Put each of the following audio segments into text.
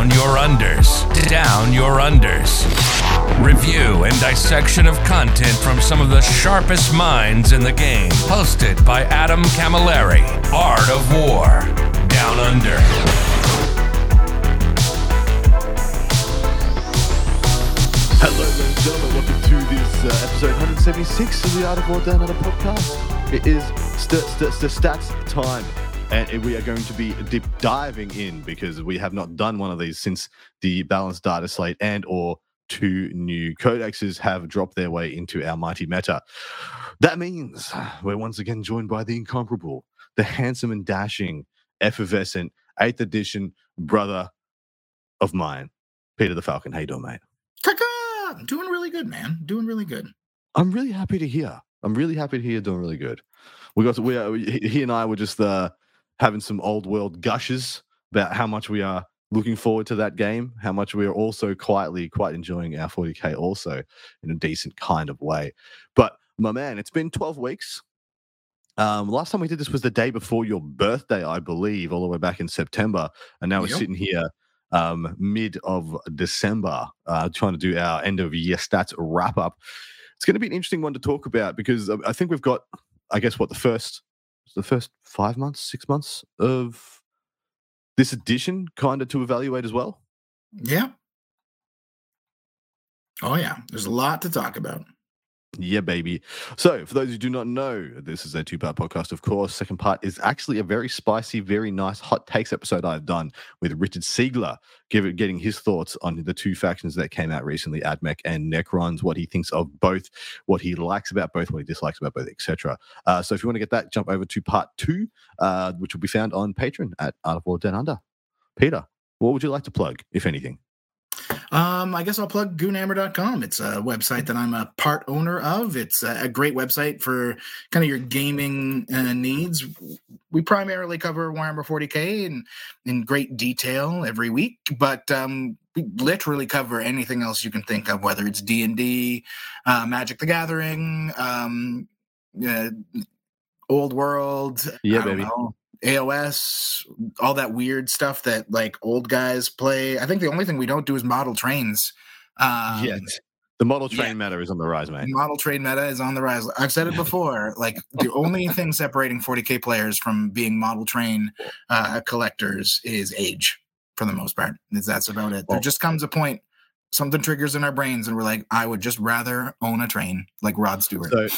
Down your unders. Down your unders. Review and dissection of content from some of the sharpest minds in the game. Hosted by Adam Camilleri. Art of War. Down Under. Hello, ladies and gentlemen. Welcome to this uh, episode 176 of the Art of War Down Under podcast. It is st- st- st- stats time, and we are going to be deep diving in because we have not done one of these since the balanced data slate and or two new codexes have dropped their way into our mighty meta. That means we're once again joined by the incomparable, the handsome and dashing, effervescent, 8th edition brother of mine, Peter the Falcon. How you doing, mate? Kaka! Doing really good, man. Doing really good. I'm really happy to hear. I'm really happy to hear you're doing really good. We got to, we he he and I were just uh, having some old world gushes about how much we are looking forward to that game, how much we are also quietly quite enjoying our 40k also in a decent kind of way. But my man, it's been 12 weeks. Um, last time we did this was the day before your birthday, I believe, all the way back in September, and now we're sitting here um, mid of December, uh, trying to do our end of year stats wrap up. It's going to be an interesting one to talk about because I- I think we've got, I guess, what the first, the first five months, six months of this edition kind of to evaluate as well. Yeah. Oh yeah. There's a lot to talk about. Yeah, baby. So, for those who do not know, this is a two part podcast, of course. Second part is actually a very spicy, very nice hot takes episode I've done with Richard Siegler, give getting his thoughts on the two factions that came out recently, Admech and Necrons, what he thinks of both, what he likes about both, what he dislikes about both, etc. Uh, so, if you want to get that, jump over to part two, uh, which will be found on Patreon at Art of War Down Under. Peter, what would you like to plug, if anything? Um, I guess I'll plug goonhammer.com. It's a website that I'm a part owner of. It's a, great website for kind of your gaming uh, needs. We primarily cover Warhammer 40k in, in great detail every week, but um, we literally cover anything else you can think of, whether it's D&D, uh, Magic the Gathering, um, uh, Old World, Yeah, I don't baby. know, AOS, all that weird stuff that like old guys play. I think the only thing we don't do is model trains. Um, Yet. The model train yeah. matter is on the rise, mate. Model train meta is on the rise. I've said it before. Like the only thing separating 40k players from being model train uh, collectors is age, for the most part. Is that's about it. There just comes a point, something triggers in our brains, and we're like, I would just rather own a train, like Rod Stewart. So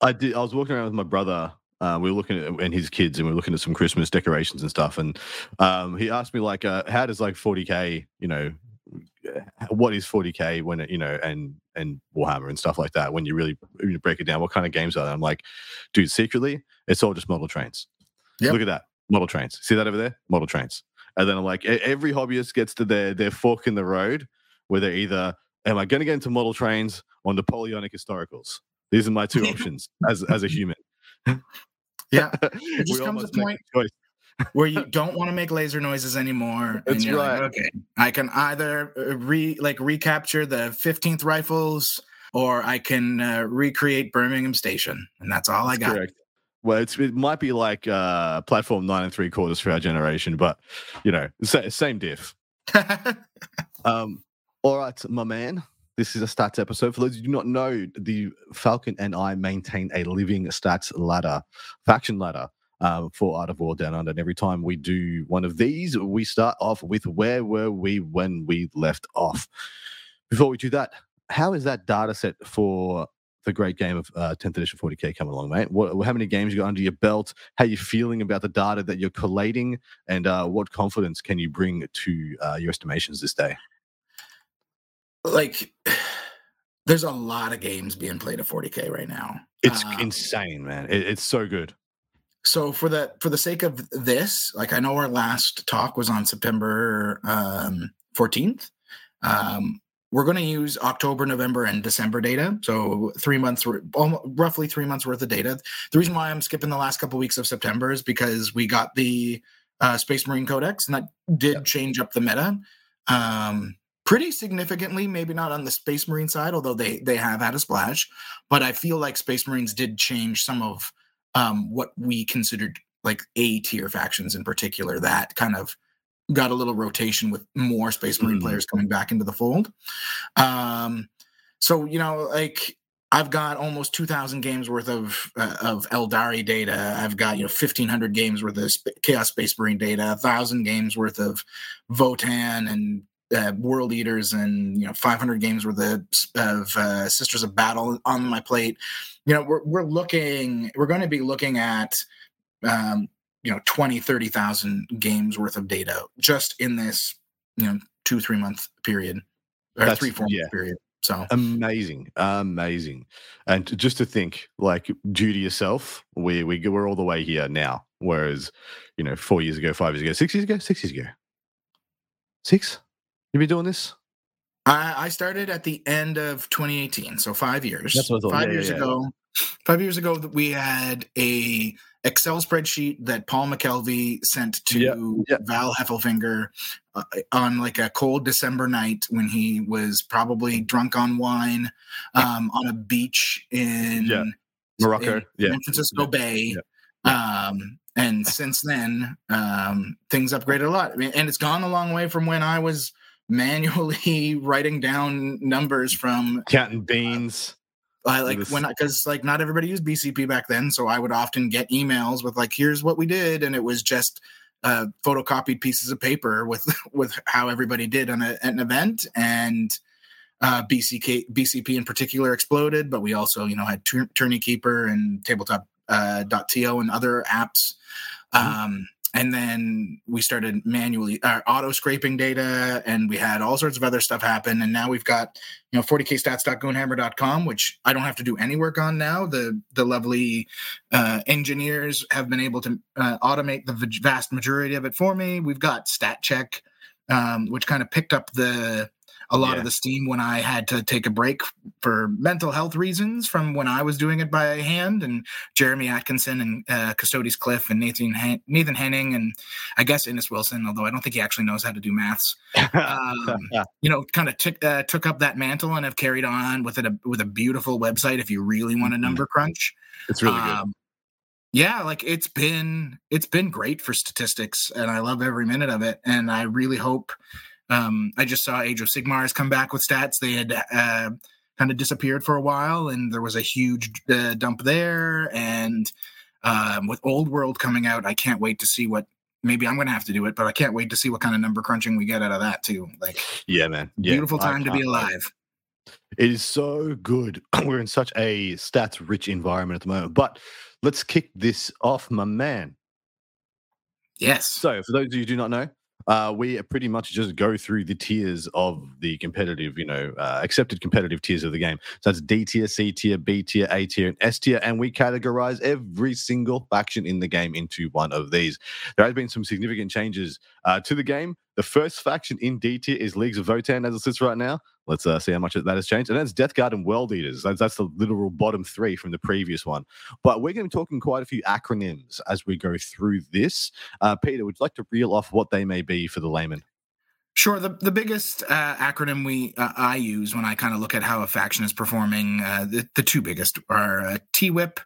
I did. I was walking around with my brother. Uh, we were looking at and his kids, and we were looking at some Christmas decorations and stuff. And um, he asked me like, uh, "How does like 40k? You know, what is 40k when it, you know, and and Warhammer and stuff like that? When you really when you break it down, what kind of games are they?" I'm like, "Dude, secretly, it's all just model trains. Yep. Look at that, model trains. See that over there, model trains." And then I'm like, every hobbyist gets to their their fork in the road where they're either, "Am I going to get into model trains or Napoleonic historicals?" These are my two options as as a human. Yeah, it just comes a point- where you don't want to make laser noises anymore. That's and you're right. like, okay, I can either uh, re like recapture the 15th rifles or I can uh, recreate Birmingham Station, and that's all I got. Correct. Well, it's, it might be like uh, platform nine and three quarters for our generation, but you know, same diff. Um, all right, my man. This is a stats episode. For those who do not know, the Falcon and I maintain a living stats ladder, faction ladder, um, for Art of War Down Under. And every time we do one of these, we start off with where were we when we left off. Before we do that, how is that data set for the great game of uh, 10th edition 40k coming along, mate? What, how many games you got under your belt? How you feeling about the data that you're collating, and uh, what confidence can you bring to uh, your estimations this day? Like, there's a lot of games being played at 40k right now. It's Um, insane, man. It, it's so good. so for the for the sake of this like i know our last talk was on september um 14th um we're going to use october november and december data so three months roughly three months worth of data the reason why i'm skipping the last couple weeks of september is because we got the uh, space marine codex and that did Yep. change up the meta um pretty significantly maybe not on the space marine side although they they have had a splash but i feel like space marines did change some of um, what we considered like A tier factions in particular that kind of got a little rotation with more Space Marine Mhm. players coming back into the fold. Um, so you know, like I've got almost 2,000 games worth of uh, of Aeldari data. I've got you know 1,500 games worth of Sp- Chaos Space Marine data, a thousand games worth of Votann and uh, World Eaters, and you know 500 games worth of, of uh, Sisters of Battle on my plate. You know, we're we're looking, we're going to be looking at. Um, you know 20 30,000 games worth of data just in this you know 2 3 month period or That's- 3 4 yeah. month period so Amazing, amazing, and just to think, like, due to yourself, we we we're all the way here now. Whereas, you know, four years ago, five years ago, six years ago, six years ago, six. You been doing this? I, I started at the end of 2018 so 5 years That's what I thought. 5 Yeah, years yeah, yeah. ago 5 years ago that we had a Excel spreadsheet that Paul McKelvey sent to Yeah, yeah. Val Heffelfinger uh, on like a cold December night when he was probably drunk on wine um, on a beach in Yeah. Morocco, in yeah. San Francisco Yeah, Bay. Um, and since then, um, things upgraded a lot. I mean, and it's gone a long way from when I was manually writing down numbers from Counting beans. I like when because like not everybody used BCP back then, so I would often get emails with like, "Here's what we did," and it was just uh, photocopied pieces of paper with with how everybody did on a, an event, and uh, BCK BCP in particular exploded. But we also, you know, had Tour- Tourney Keeper and Tabletop uh, .to and other apps. Um, and then we started manually uh, auto scraping data and we had all sorts of other stuff happen. And now we've got you know 40kstats.goonhammer.com which i don't have to do any work on now. The the lovely uh, engineers have been able to uh, automate the vast majority of it for me. We've got stat check um, which kind of picked up the a lot Yeah. of the steam when i had to take a break for mental health reasons from when i was doing it by hand and jeremy atkinson and uh, custodes cliff and nathan Han- nathan henning and i guess innes wilson although i don't think he actually knows how to do maths um, you know, kind of took uh, took up that mantle and have carried on with it a, with a beautiful website. If you really want a Mhm. number crunch, it's really good. Um, yeah, like it's been it's been great for statistics, and I love every minute of it. And I really hope. Um, I just saw Age of Sigmar's come back with stats. They had uh, kind of disappeared for a while, and there was a huge uh, dump there. And um, with Old World coming out, I can't wait to see what. Maybe I'm going to have to do it, but I can't wait to see what kind of number crunching we get out of that too. Like Yeah, man. Yeah, beautiful I time to be alive. It is so good. We're in such a stats rich environment at the moment. But let's kick this off, my man. Yes. So, for those of you who do not know, uh, we pretty much just go through the tiers of the competitive, you know, uh, accepted competitive tiers of the game. So that's D tier, C tier, B tier, A tier, and S tier, and we categorize every single faction in the game into one of these. There has been some significant changes uh, to the game. The first faction in D tier is Leagues of Votann as it sits right now. Let's uh, see how much that has changed. And that's Death Guard and World Eaters. That's, that's the literal bottom three from the previous one. But we're going to be talking quite a few acronyms as we go through this. Uh, Peter, would you like to reel off what they may be for the layman? Sure. The the biggest uh, acronym we uh, I use when I kind of look at how a faction is performing, uh, the the two biggest are uh, T-Whip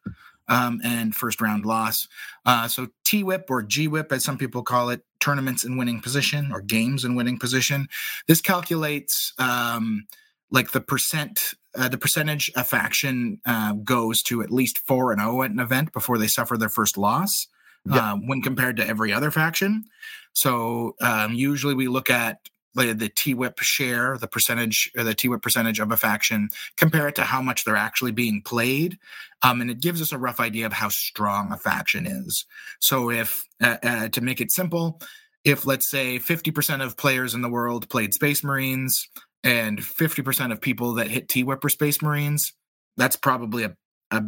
um, and first round loss. Uh, so T-Whip or G-Whip, as some people call it, tournaments in winning position or games in winning position. This calculates um, like the percent. Uh, the percentage a faction uh, goes to at least four and zero at an event before they suffer their first loss, Yeah. uh, when compared to every other faction. So um, usually we look at the, T-Whip share, the percentage, or the T-Whip percentage of a faction, compare it to how much they're actually being played, um, and it gives us a rough idea of how strong a faction is. So if, uh, uh, to make it simple, if let's say 50% of players in the world played Space Marines and 50% of people that hit T-Whip were Space Marines, that's probably a, a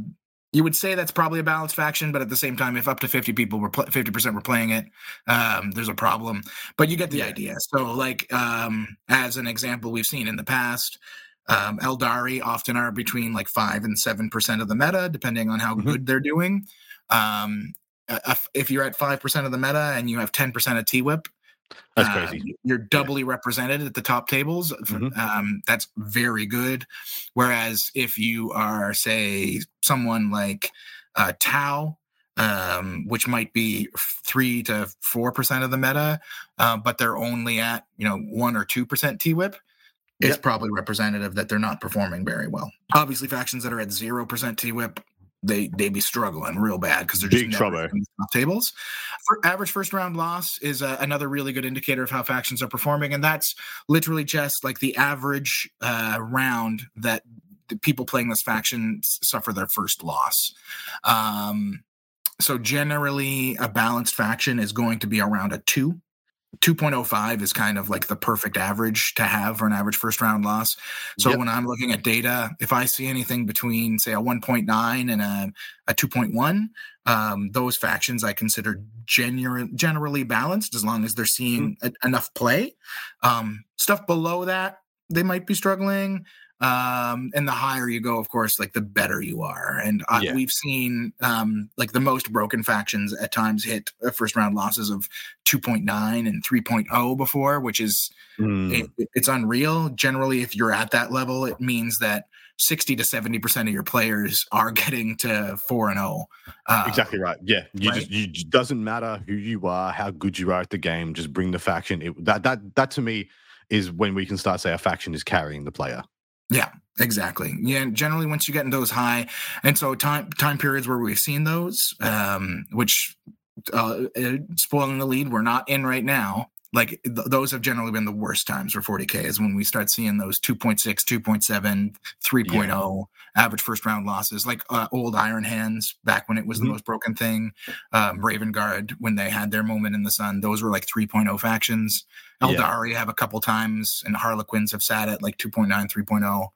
you would say that's probably a balanced faction, but at the same time, if up to 50 people were pl- 50% were playing it, um, there's a problem. But you get the Yeah. idea. So, like um, as an example, we've seen in the past, um, Aeldari often are between like five and seven percent of the meta, depending on how Mhm. good they're doing. Um, if- you're at five percent of the meta and you have 10 percent of T Whip, That's uh, crazy. You're doubly represented at the top tables. Mhm. Um, that's very good. Whereas if you are, say, someone like uh, Tau, um, which might be three to four percent of the meta, uh, but they're only at you know one or two percent T whip. It's yep. probably representative that they're not performing very well. Obviously, factions that are at zero percent T whip they they be struggling real bad because they're just big trouble tables. For average first round loss is uh, another really good indicator of how factions are performing, and that's literally just like the average uh, round that the people playing this faction suffer their first loss. Um, so generally, a balanced faction is going to be around a two 2.05 is kind of like the perfect average to have for an average first round loss. So yep. when I'm looking at data, if I see anything between say a 1.9 and a, a 2.1, um, those factions I consider generally balanced as long as they're seeing mm-hmm. a, enough play. Um, stuff below that, they might be struggling um and the higher you go of course like the better you are. And uh, yeah. we've seen um like the most broken factions at times hit first round losses of 2.9 and 3.0 before which is mm. it, it's unreal. Generally if you're at that level it means that 60 to 70 percent of your players are getting to 4 and 0 uh, exactly right. Yeah. You right? just you just doesn't matter who you are how good you are at the game just bring the faction. It, that that that to me is when we can start say a faction is carrying the player yeah, exactly. Yeah, generally once you get in those high, and so time time periods where we've seen those, um, which uh, uh spoiling the lead, we're not in right now. Like th- those have generally been the worst times for 40k is when we start seeing those 2.6, 2.7, 3.0 yeah. average first round losses, like uh, old Iron Hands back when it was mm-hmm. the most broken thing. Um, Raven Guard when they had their moment in the sun, those were like 3.0 factions. Aeldari yeah. have a couple times, and Harlequins have sat at like 2.9, 3.0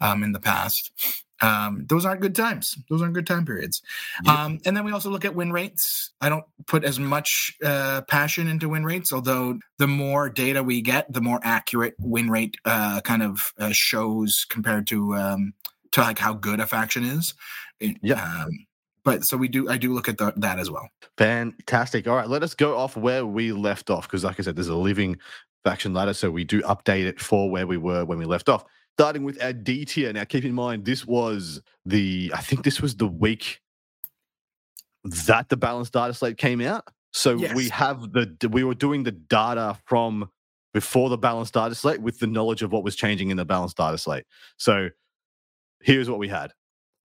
um, in the past. Um, those aren't good times. Those aren't good time periods. Yep. Um, and then we also look at win rates. I don't put as much uh, passion into win rates, although the more data we get, the more accurate win rate uh, kind of uh, shows compared to um, to like how good a faction is. Yeah. Um, but so we do i do look at the, that as well fantastic all right let us go off where we left off because like i said there's a living faction ladder so we do update it for where we were when we left off starting with our d tier now keep in mind this was the i think this was the week that the balanced data slate came out so yes. we have the we were doing the data from before the balanced data slate with the knowledge of what was changing in the balanced data slate so here's what we had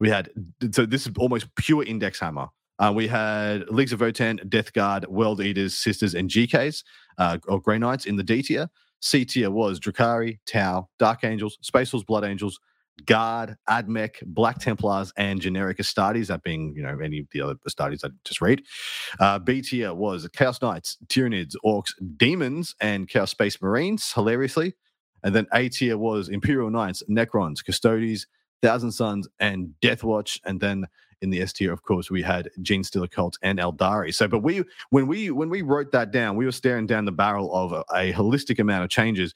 we had so this is almost pure index hammer. Uh, we had Leagues of Votann, Death Guard, World Eaters, Sisters, and GKs, uh, or Grey Knights in the D tier. C tier was Drukhari, Tau, Dark Angels, Space Wolves, Blood Angels, Guard, Admech, Black Templars, and generic Astartes, that being, you know, any of the other Astartes I just read. Uh, B tier was Chaos Knights, Tyranids, Orks, Demons, and Chaos Space Marines, hilariously. And then A tier was Imperial Knights, Necrons, Custodes, Thousand Sons, and Deathwatch. And then in the S tier, of course, we had Gene Genestealer Cult and Aeldari. So, but we when we when we wrote that down, we were staring down the barrel of a, a holistic amount of changes,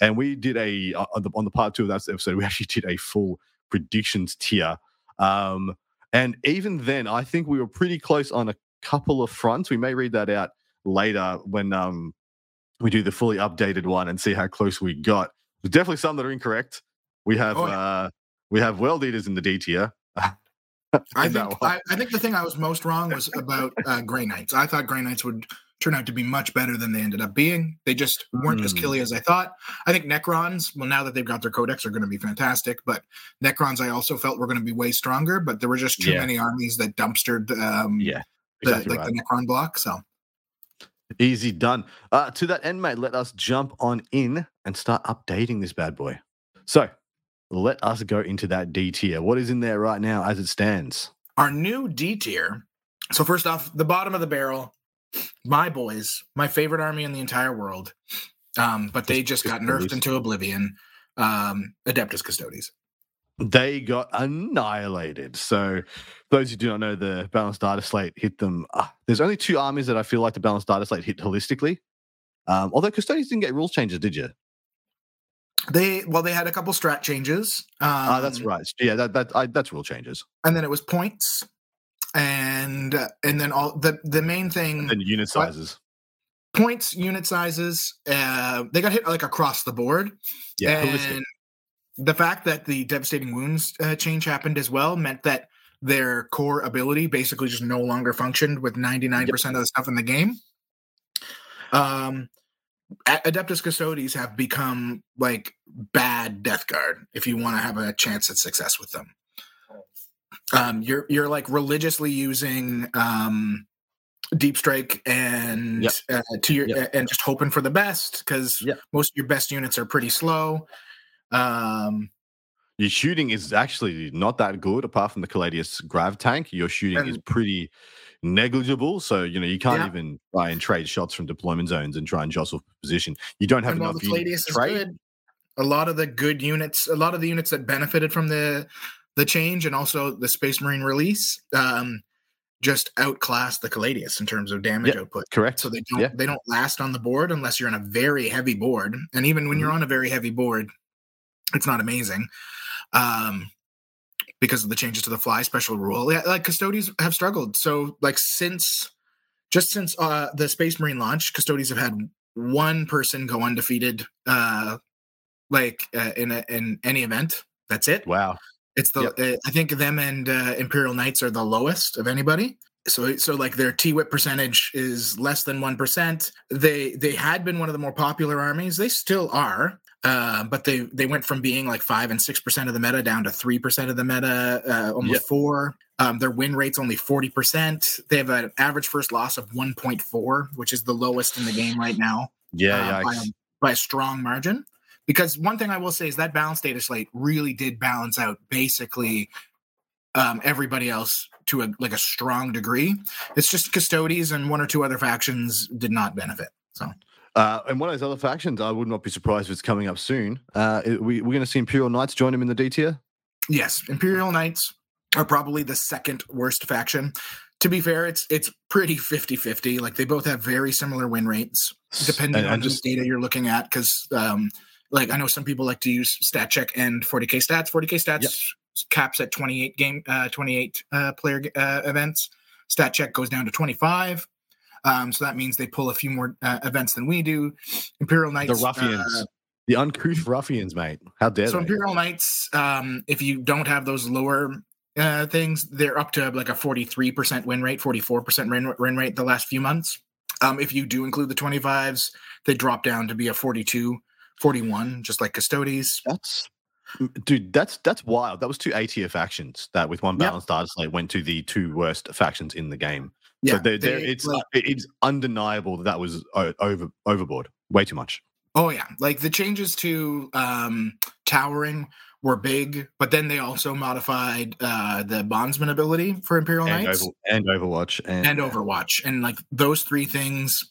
and we did a uh, on the, on the part two of that episode, we actually did a full predictions tier. Um, and even then, I think we were pretty close on a couple of fronts. We may read that out later when um, we do the fully updated one and see how close we got. There's definitely some that are incorrect. We have oh, yeah. uh, we have world eaters in the D tier. I think I, I, think the thing I was most wrong was about uh, Grey Knights. I thought Grey Knights would turn out to be much better than they ended up being. They just weren't mm. as killy as I thought. I think Necrons, well, now that they've got their codex, are going to be fantastic. But Necrons, I also felt were going to be way stronger. But there were just too yeah. many armies that dumpstered, um, yeah, exactly the, like right. the Necron block. So easy done. Uh, to that end, mate, let us jump on in and start updating this bad boy. So let us go into that D tier. What is in there right now as it stands? Our new D tier. So, first off, the bottom of the barrel, my boys, my favorite army in the entire world. Um, but they just got nerfed into oblivion. Um, Adeptus Custodes. They got annihilated. So, those who do not know, the balanced data slate hit them. Uh, there's only two armies that I feel like the balanced data slate hit holistically. Um, although Custodes didn't get rules changes, did you? They well, they had a couple strat changes. Um, uh, that's right. Yeah, that that I, that's rule changes. And then it was points, and uh, and then all the the main thing. And then unit sizes. Points, unit sizes. Uh, they got hit like across the board. Yeah, and the fact that the devastating wounds uh, change happened as well meant that their core ability basically just no longer functioned with 99% yep. of the stuff in the game. Um, Adeptus Custodes have become like bad Death Guard if you want to have a chance at success with them. Um, you're you're like religiously using um, deep strike and yep. uh, to your yep. and just hoping for the best because yep. most of your best units are pretty slow. Um, your shooting is actually not that good apart from the Caladius grav tank. Your shooting and, is pretty negligible. So, you know, you can't yeah. even try and trade shots from deployment zones and try and jostle position. You don't have and enough Caladius trade. Good, a lot of the good units, a lot of the units that benefited from the the change and also the Space Marine release, um, just outclass the Caladius in terms of damage yep, output. Correct. So they don't yeah. they don't last on the board unless you're on a very heavy board. And even when mm-hmm. you're on a very heavy board, it's not amazing. Um, because of the changes to the fly special rule. Yeah, like Custodes have struggled. So like since just since uh, the Space Marine launch, Custodes have had one person go undefeated, uh, like uh, in a, in any event. That's it. Wow. It's the yep. uh, I think them and uh, Imperial Knights are the lowest of anybody. So so like their T whip percentage is less than one percent. They they had been one of the more popular armies. They still are. Uh, but they they went from being like five and six percent of the meta down to three percent of the meta, uh, almost yep. four. Um, their win rate's only forty percent. They have an average first loss of one point four, which is the lowest in the game right now. Yeah, uh, by, a, by a strong margin. Because one thing I will say is that balance data slate really did balance out basically um, everybody else to a like a strong degree. It's just Custodes and one or two other factions did not benefit. So uh, and one of those other factions, I would not be surprised if it's coming up soon. Uh, we, we're going to see Imperial Knights join him in the D tier. Yes, Imperial Knights are probably the second worst faction. To be fair, it's it's pretty 50-50. Like they both have very similar win rates, depending and, on just, the data you're looking at. Because um, like I know some people like to use stat check and 40k stats. 40k stats yep. caps at 28 game, uh, 28 uh, player uh, events. Stat check goes down to 25. Um, so that means they pull a few more uh, events than we do. Imperial Knights, the ruffians, uh, the uncouth ruffians, mate. How dare so they? Imperial Knights, um, if you don't have those lower uh, things, they're up to like a forty-three percent win rate, forty-four percent win, rate the last few months. Um, if you do include the twenty-fives, they drop down to be a 42, 41, just like Custodes. That's dude that's that's wild that was two a tier factions that with one balanced yep. data slate went to the two worst factions in the game yeah, so they're, they're, it's like, it's undeniable that that was over overboard, way too much. Oh yeah, like the changes to um, towering were big, but then they also modified uh, the bondsman ability for Imperial and Knights over, and Overwatch and, and Overwatch, and like those three things.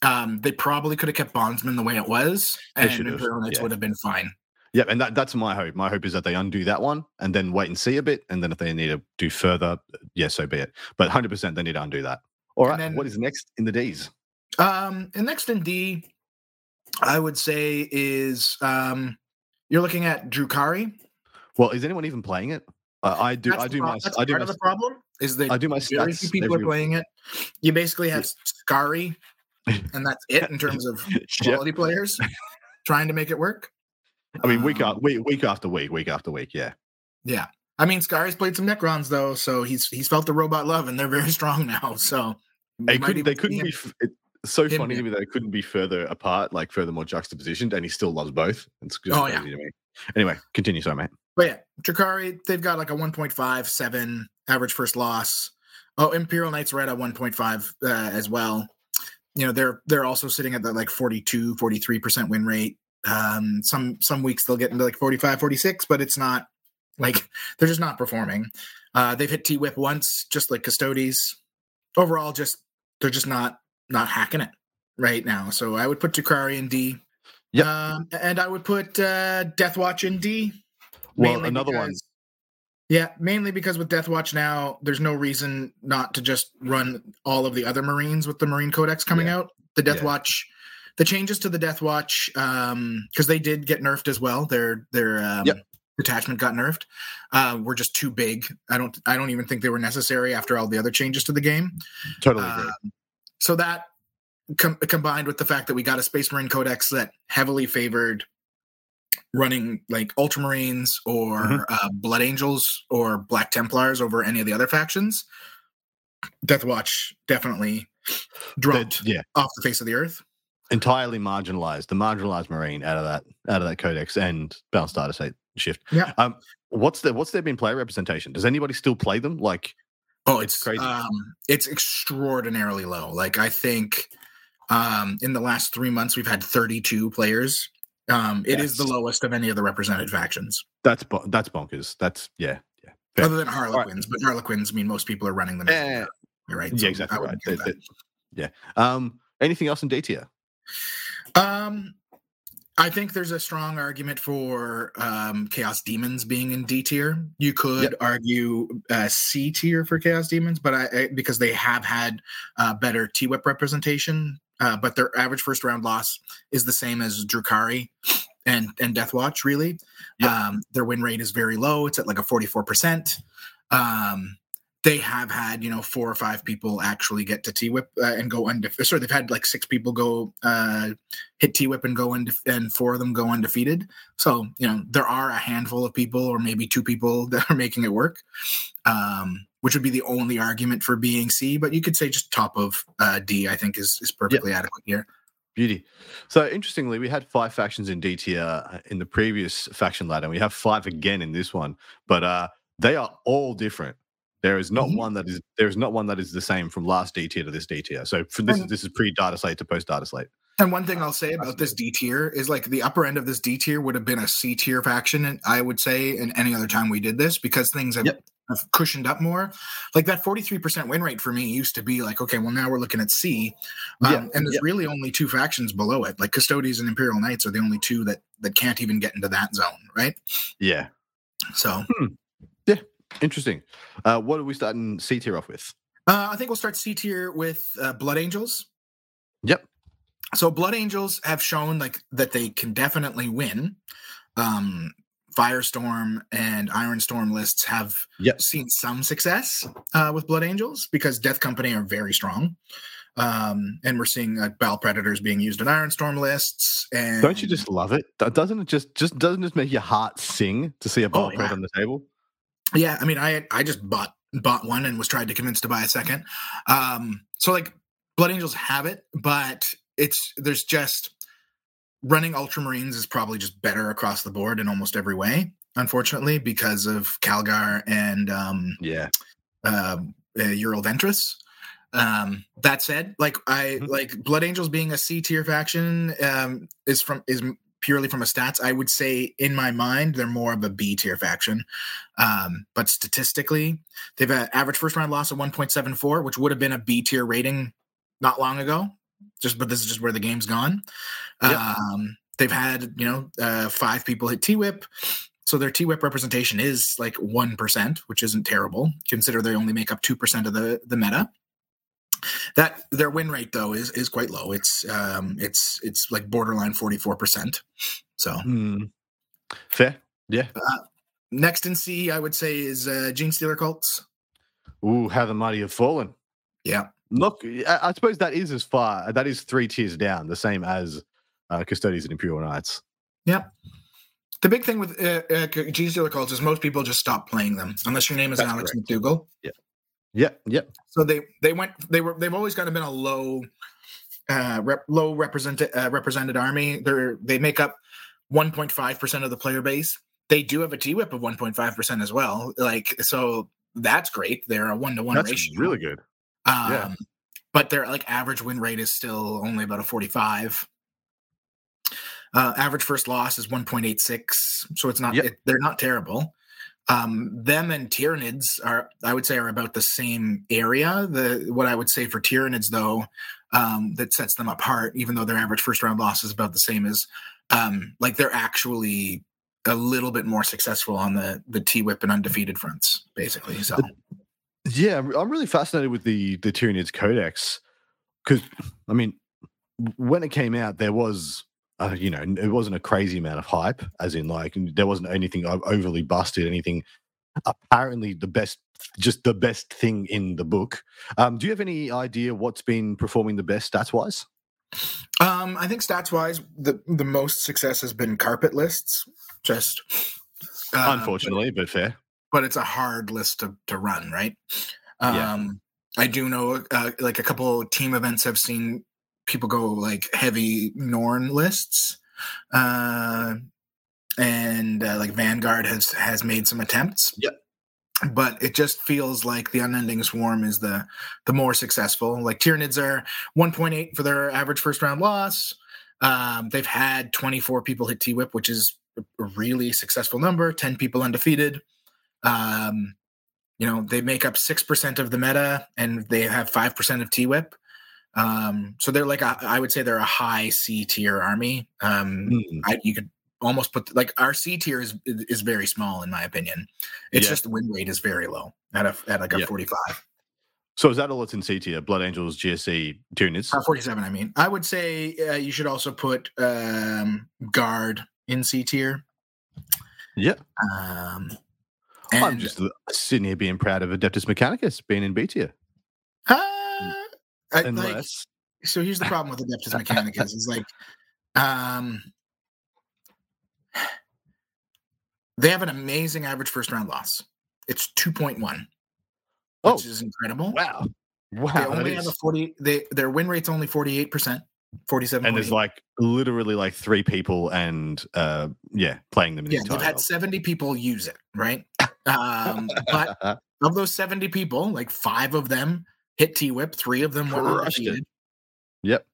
Um, they probably could have kept bondsman the way it was, and Imperial Knights yeah. would have been fine. Yeah, and that, that's my hope. My hope is that they undo that one and then wait and see a bit. And then if they need to do further, yeah, so be it. But 100% they need to undo that. All right. Then, what is next in the Ds? Um, and next in D, I would say is um, you're looking at Drukhari. Well, is anyone even playing it? Uh, I do. That's I do my. That's I do part my, of the problem is that I do my very few people every, are playing it. You basically have yeah. Skari, and that's it in terms of quality yep. players trying to make it work. I mean, week, um, after, week week after week, week after week, yeah. Yeah. I mean, Sky's played some Necrons though, so he's he's felt the robot love, and they're very strong now. So they couldn't they couldn't be. It's so funny to me that they couldn't be further apart, like further more juxtapositioned, and he still loves both. It's just oh, crazy yeah. to me. Anyway, continue, sorry, mate. But yeah, Drukhari, they've got like a 1.57 average first loss. Oh, Imperial Knights are at a 1.5 uh, as well. You know, they're they're also sitting at that like 42, 43% win rate. Um, some some weeks they'll get into like 45, 46, but it's not like they're just not performing. Uh, they've hit T whip once, just like Custodes. Overall, just they're just not not hacking it right now. So I would put Drukhari in D. Yeah, um, and I would put uh, Deathwatch in D. Well, another because, one. Yeah, mainly because with Deathwatch now, there's no reason not to just run all of the other Marines with the Marine Codex coming yeah. out. The Deathwatch yeah the changes to the Death Watch because um, they did get nerfed as well. Their their um, yep. detachment got nerfed. Uh, were just too big. I don't I don't even think they were necessary after all the other changes to the game. Totally agree. Um, so that com- combined with the fact that we got a Space Marine Codex that heavily favored running like Ultramarines or Mhm. uh, Blood Angels or Black Templars over any of the other factions, Death Watch definitely dropped yeah, off the face of the earth. Entirely marginalized. The marginalized marine out of that out of that codex and balanced data slate shift. Yeah. Um, what's the what's there been player representation? Does anybody still play them? Like, Oh, it's Crazy. Um, it's extraordinarily low. Like I think um, in the last three months we've had 32 players. Um, it is the lowest of any of the represented factions, that's bon- that's bonkers. That's yeah, yeah, Fair. other than Harlequins. But Harlequins, I mean, most people are running them. As right? yeah, exactly right. wouldn't They- they- yeah. Um, anything else in D tier? Um, I think there's a strong argument for um, Chaos Demons being in D tier. You could argue uh, C tier for Chaos Demons, but I, I because they have had uh, better T Whip representation, uh, but their average first round loss is the same as Drukhari and and Death Watch. Really, Yep. um, their win rate is very low. It's at like a forty four percent. Um, they have had you know four or five people actually get to T Whip uh, and go undefeated. Sorry, they've had like six people go uh, hit T Whip and go undefe- and four of them go undefeated. So you know there are a handful of people, or maybe two people that are making it work, um, which would be the only argument for being C. But you could say just top of uh, D. I think is is perfectly adequate here. Beauty. So interestingly, we had five factions in DTR uh, in the previous faction ladder, we have five again in this one. But uh, they are all different. There is not Mhm. one that is there is not one that is the same from last D tier to this D tier. So from this is And- this is pre data slate to post data slate. And one thing I'll say about this D tier is like the upper end of this D tier would have been a C tier faction, and I would say, in any other time we did this because things have, Yep. have cushioned up more. Like that 43% win rate for me used to be like, okay, well, now we're looking at C. Um, Yeah, And there's yep. really only two factions below it. Like Custodians and Imperial Knights are the only two that, that can't even get into that zone, right? Yeah, So interesting. Uh, what are we starting C tier off with? uh, I think we'll start C tier with uh, Blood Angels. Yep. so blood angels have shown like that they can definitely win um firestorm and ironstorm lists have Yep. seen some success uh, with blood angels because death company are very strong um and we're seeing like battle predators being used in ironstorm lists and Don't you just love it? Doesn't it just just doesn't just make your heart sing to see a ball Oh, yeah. on the table? Yeah, I mean, I I just bought bought one and was tried to convince to buy a second. Um, so like Blood Angels have it, but it's there's just running Ultramarines is probably just better across the board in almost every way. Unfortunately, because of Calgar and um, Yeah. um, uh, Uriel Ventris. Um, that said, like I Mhm. like Blood Angels being a C tier faction um, is from is purely from a stats. I would say in my mind they're more of a B tier faction, um, but statistically they've an average first round loss of one point seven four, which would have been a B tier rating not long ago. Just but this is just where the game's gone. Yep. Um, they've had you know uh, five people hit T whip. So their T whip representation is like one percent, which isn't terrible. Consider they only make up two percent of the the meta. That their win rate though is is quite low. It's um it's it's like borderline forty four percent. So Hmm. Fair. Yeah. next in C, I would say is uh, Genestealer cults. Ooh, how the mighty have fallen. Yeah, Look, I, I suppose that is as far. That is three tiers down, the same as uh, Custodians and Imperial Knights. Yeah. The big thing with uh, uh, Genestealer cults is most people just stop playing them unless your name is That's Alex correct. McDougal. Yep. Yep. So they they went they were they've always kind of been a low uh rep, low represented uh, represented army. They're they make up 1.5 percent of the player base. They do have a T whip of 1.5 percent as well. Like so that's great. They're a one to one That's ratio. really good. Um, yeah. But their like average win rate is still only about a 45. Uh, average first loss is 1.86, so it's not Yep. it, they're not terrible. Um, them and Tyranids are, I would say, are about the same area. The what I would say for Tyranids, though, um, that sets them apart, even though their average first round loss is about the same as, um, like they're actually a little bit more successful on the the T whip and undefeated fronts, basically. So Yeah, I'm really fascinated with the the Tyranids Codex because I mean, when it came out, there was. Uh, you know, it wasn't a crazy amount of hype, as in like there wasn't anything overly busted, anything apparently the best, just the best thing in the book. Um, do you have any idea what's been performing the best stats wise? Um, I think stats wise, the the most success has been carpet lists. Just uh, unfortunately, but, but, fair. But it's a hard list to to run, right? Um, yeah. I do know, uh, like a couple team events, have seen people go like heavy Norn lists, uh, and uh, like Vanguard has has made some attempts. Yep but it just feels like the unending swarm is the the more successful. Like Tyranids are 1.8 for their average first round loss. Um, they've had 24 people hit T Whip, which is a really successful number. 10 people undefeated. Um, you know, they make up six percent of the meta, and they have five percent of T Whip. Um, so they're like a, I would say they're a high C tier army. Um, mm. I, you could almost put like our C tier is is very small in my opinion. It's yeah. just the win rate is very low at a at like a yeah. 45. So is that all that's in C tier? Blood Angels, GSC, Tyranids? Uh, 47, I mean. I would say uh, you should also put um, Guard in C tier. Yeah. Um, and, I'm just sitting here being proud of Adeptus Mechanicus being in B tier. Uh, I, Unless. Like, so here's the problem with Adeptus Mechanicus is like, um, they have an amazing average first round loss. It's 2.1, oh, which is incredible. Wow. Wow. They only have a 40, they, their win rate's only 48%. 47 and there's like literally like three people and uh yeah playing them the yeah they've had 70 people use it right um but of those 70 people like five of them hit t-whip three of them were undefeated. yep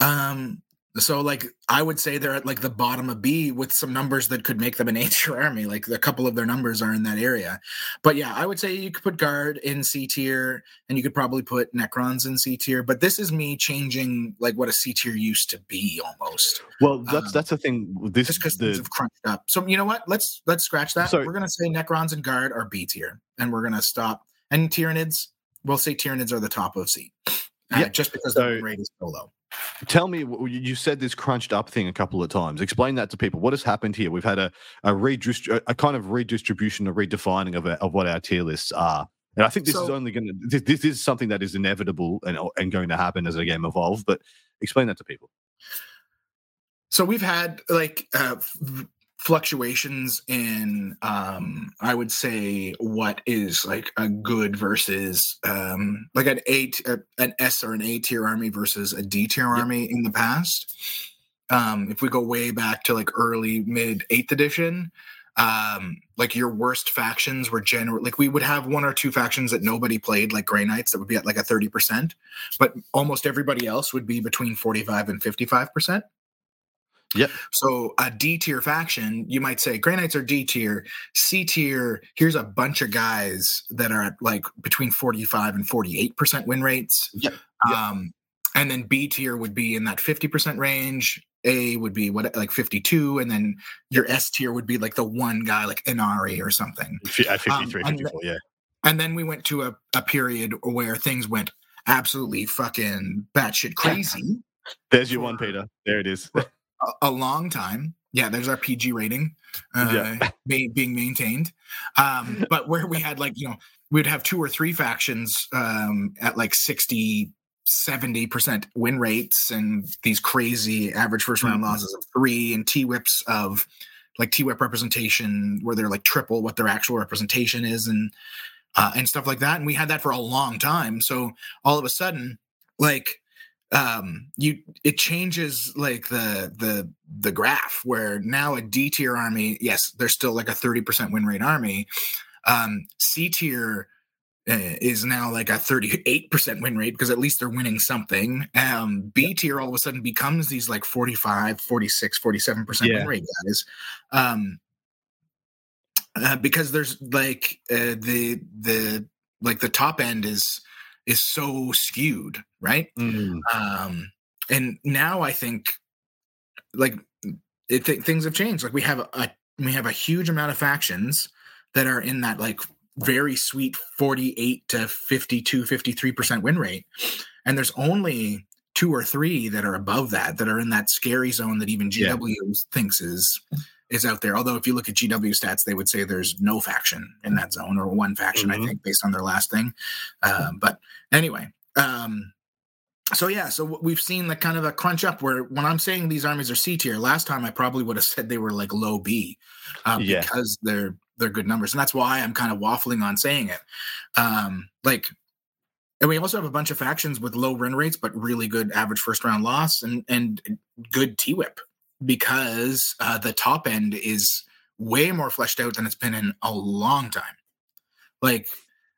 um so like I would say they're at like the bottom of B with some numbers that could make them an A tier army. Like a couple of their numbers are in that area. But yeah, I would say you could put guard in C tier and you could probably put Necrons in C tier. But this is me changing like what a C tier used to be almost. Well, that's um, that's the thing. This just because things have crunched up. So you know what? Let's let's scratch that. Sorry. We're gonna say Necrons and guard are B tier, and we're gonna stop. And Tyranids, we'll say Tyranids are the top of C. Uh, yeah, just because so, the rate is so low. Tell me, you said this crunched up thing a couple of times. Explain that to people. What has happened here? We've had a a, redist- a kind of redistribution, a redefining of, a, of what our tier lists are. And I think this so, is only going to this, this, is something that is inevitable and and going to happen as the game evolves. But explain that to people. So we've had like uh, fluctuations in um i would say what is like a good versus um like an eight an s or an a tier army versus a d tier army in the past. Um if we go way back to like early mid eighth edition um like your worst factions were general like we would have one or two factions that nobody played like gray knights that would be at like a 30% but almost everybody else would be between 45 and 55% Yep. So a D tier faction, you might say Grey Knights are D tier, C tier. Here's a bunch of guys that are at like between 45 and 48 percent win rates. Yep. Um, and then B tier would be in that 50 percent range. A would be what like 52, and then your S tier would be like the one guy like Ynnari or something. At 53, um, 54, yeah. And then we went to a, a period where things went absolutely fucking batshit crazy. There's your one, Peter. There it is a, long time. Yeah, there's our PG rating uh, yeah. being maintained. Um, but where we had like, you know, we'd have two or three factions um, at like 60, 70% win rates and these crazy average first round mm-hmm. losses of three and T whips of like T whip representation where they're like triple what their actual representation is and uh, and stuff like that. And we had that for a long time. So all of a sudden, like um you it changes like the the the graph where now a d tier army yes there's still like a 30% win rate army um c tier uh, is now like a 38% win rate because at least they're winning something um b tier all of a sudden becomes these like 45 46 47% yeah. win rate guys um uh, because there's like uh, the the like the top end is is so skewed, right? Mm. Um, and now I think like it, th- things have changed. Like we have a, we have a huge amount of factions that are in that like very sweet 48 to 52 53% win rate and there's only two or three that are above that that are in that scary zone that even gw yeah. thinks is is out there. Although if you look at GW stats, they would say there's no faction in that zone or one faction, mm-hmm. I think, based on their last thing. Um, but anyway, um, so yeah, so we've seen the kind of a crunch up where when I'm saying these armies are C tier, last time I probably would have said they were like low B, um, yeah. because they're they're good numbers, and that's why I'm kind of waffling on saying it. Um, like, and we also have a bunch of factions with low win rates but really good average first round loss and and good T whip because uh, the top end is way more fleshed out than it's been in a long time. Like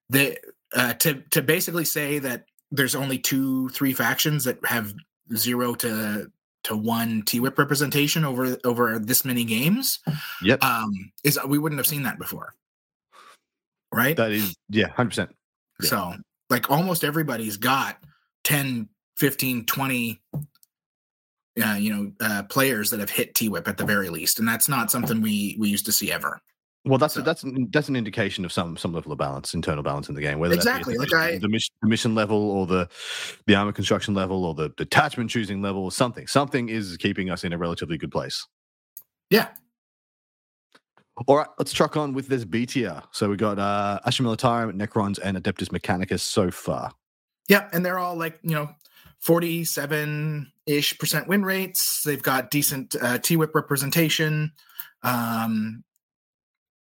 the uh, to to basically say that there's only two, three factions that have zero to to one T whip representation over over this many games. Yep. Um, is we wouldn't have seen that before. Right? That is yeah, 100%. So, like almost everybody's got 10, 15, 20 uh, you know, uh, players that have hit T whip at the very least, and that's not something we we used to see ever. Well, that's so. that's that's an indication of some some level of balance, internal balance in the game. Whether exactly, like I, the mission, the mission level, or the the armor construction level, or the detachment choosing level, or something. Something is keeping us in a relatively good place. Yeah. All right, let's truck on with this B tier. So we got uh Militarum, Necrons, and Adeptus Mechanicus so far. Yeah, and they're all like you know 47 ish percent win rates. They've got decent uh, T whip representation. Um,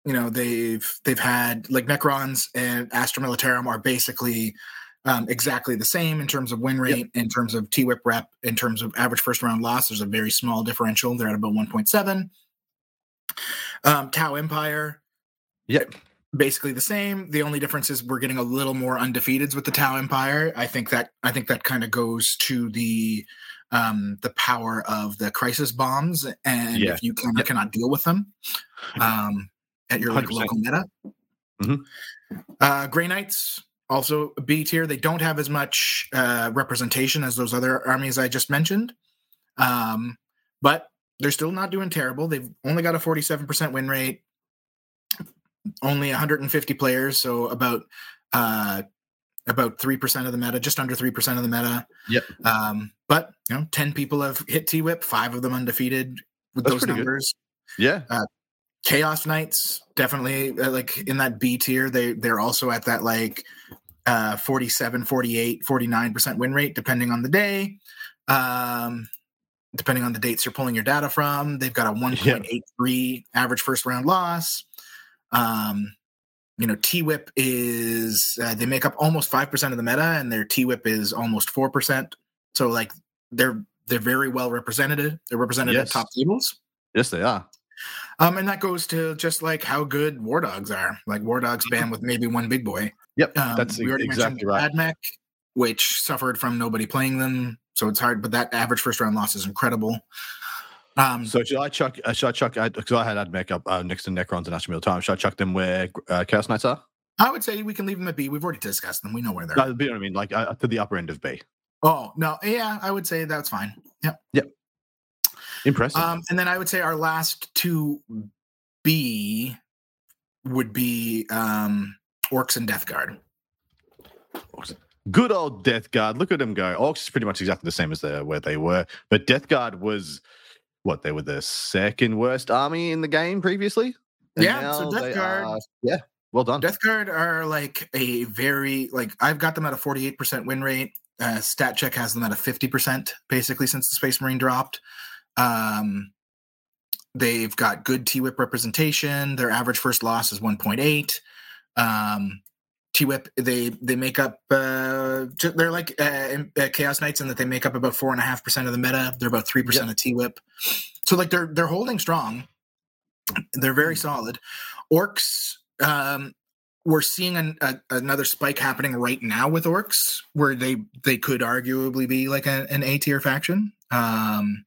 you know they've they've had like Necrons and Astra Militarum are basically um, exactly the same in terms of win rate, yep. in terms of T whip rep, in terms of average first round loss. There's a very small differential. They're at about 1.7. Um, Tau Empire. Yep. Basically the same. The only difference is we're getting a little more undefeateds with the Tau Empire. I think that I think that kind of goes to the um, the power of the crisis bombs, and yeah. if you can, yep. cannot deal with them, um, at your like, local meta. Mm-hmm. Uh, Grey Knights also B tier. They don't have as much uh, representation as those other armies I just mentioned, um, but they're still not doing terrible. They've only got a 47% win rate, only 150 players, so about uh, about three percent of the meta, just under three percent of the meta. Yep. Um, but you know, ten people have hit T Whip, five of them undefeated with That's those numbers. Good. Yeah. Uh, Chaos Knights definitely uh, like in that B tier. They they're also at that like uh 47, 48, 49% win rate depending on the day. Um depending on the dates you're pulling your data from. They've got a 1.83 yeah. average first round loss. Um you know, T Whip is uh, they make up almost five percent of the meta, and their T Whip is almost four percent. So like they're they're very well represented. They're represented yes. at top tables. Yes, they are. Um, and that goes to just like how good war dogs are. Like war dogs mm-hmm. with maybe one big boy. Yep, um, that's we already exactly right. Admech, which suffered from nobody playing them, so it's hard. But that average first round loss is incredible. Um, so should I chuck? Uh, should I chuck? Because I, I, had Admech up uh, next to Necrons and Astra Militarum. Should I chuck them where uh, Chaos Knights are? I would say we can leave them at B. We've already discussed them. We know where they're. No, you know what I mean? Like uh, to the upper end of B. Oh no, yeah, I would say that's fine. Yep. Yep. Impressive. Um, and then I would say our last two B would be um, Orks and Death Guard. Good old Death Guard. Look at them go. Orks is pretty much exactly the same as they, where they were, but Death Guard was what they were the second worst army in the game previously. Yeah, so Death Guard. Are, yeah, well done. Death Guard are like a very like I've got them at a forty eight percent win rate. Uh, Stat check has them at a fifty percent basically since the Space Marine dropped. Um, they've got good T Whip representation. Their average first loss is one point eight. Um, T Whip they they make up uh, they're like uh, uh, Chaos Knights in that they make up about four and a half percent of the meta. They're about three percent of T Whip, so like they're they're holding strong. They're very hmm. solid. Orks. um, we're seeing an, a, another spike happening right now with orks, where they they could arguably be like a, an A tier faction. Um,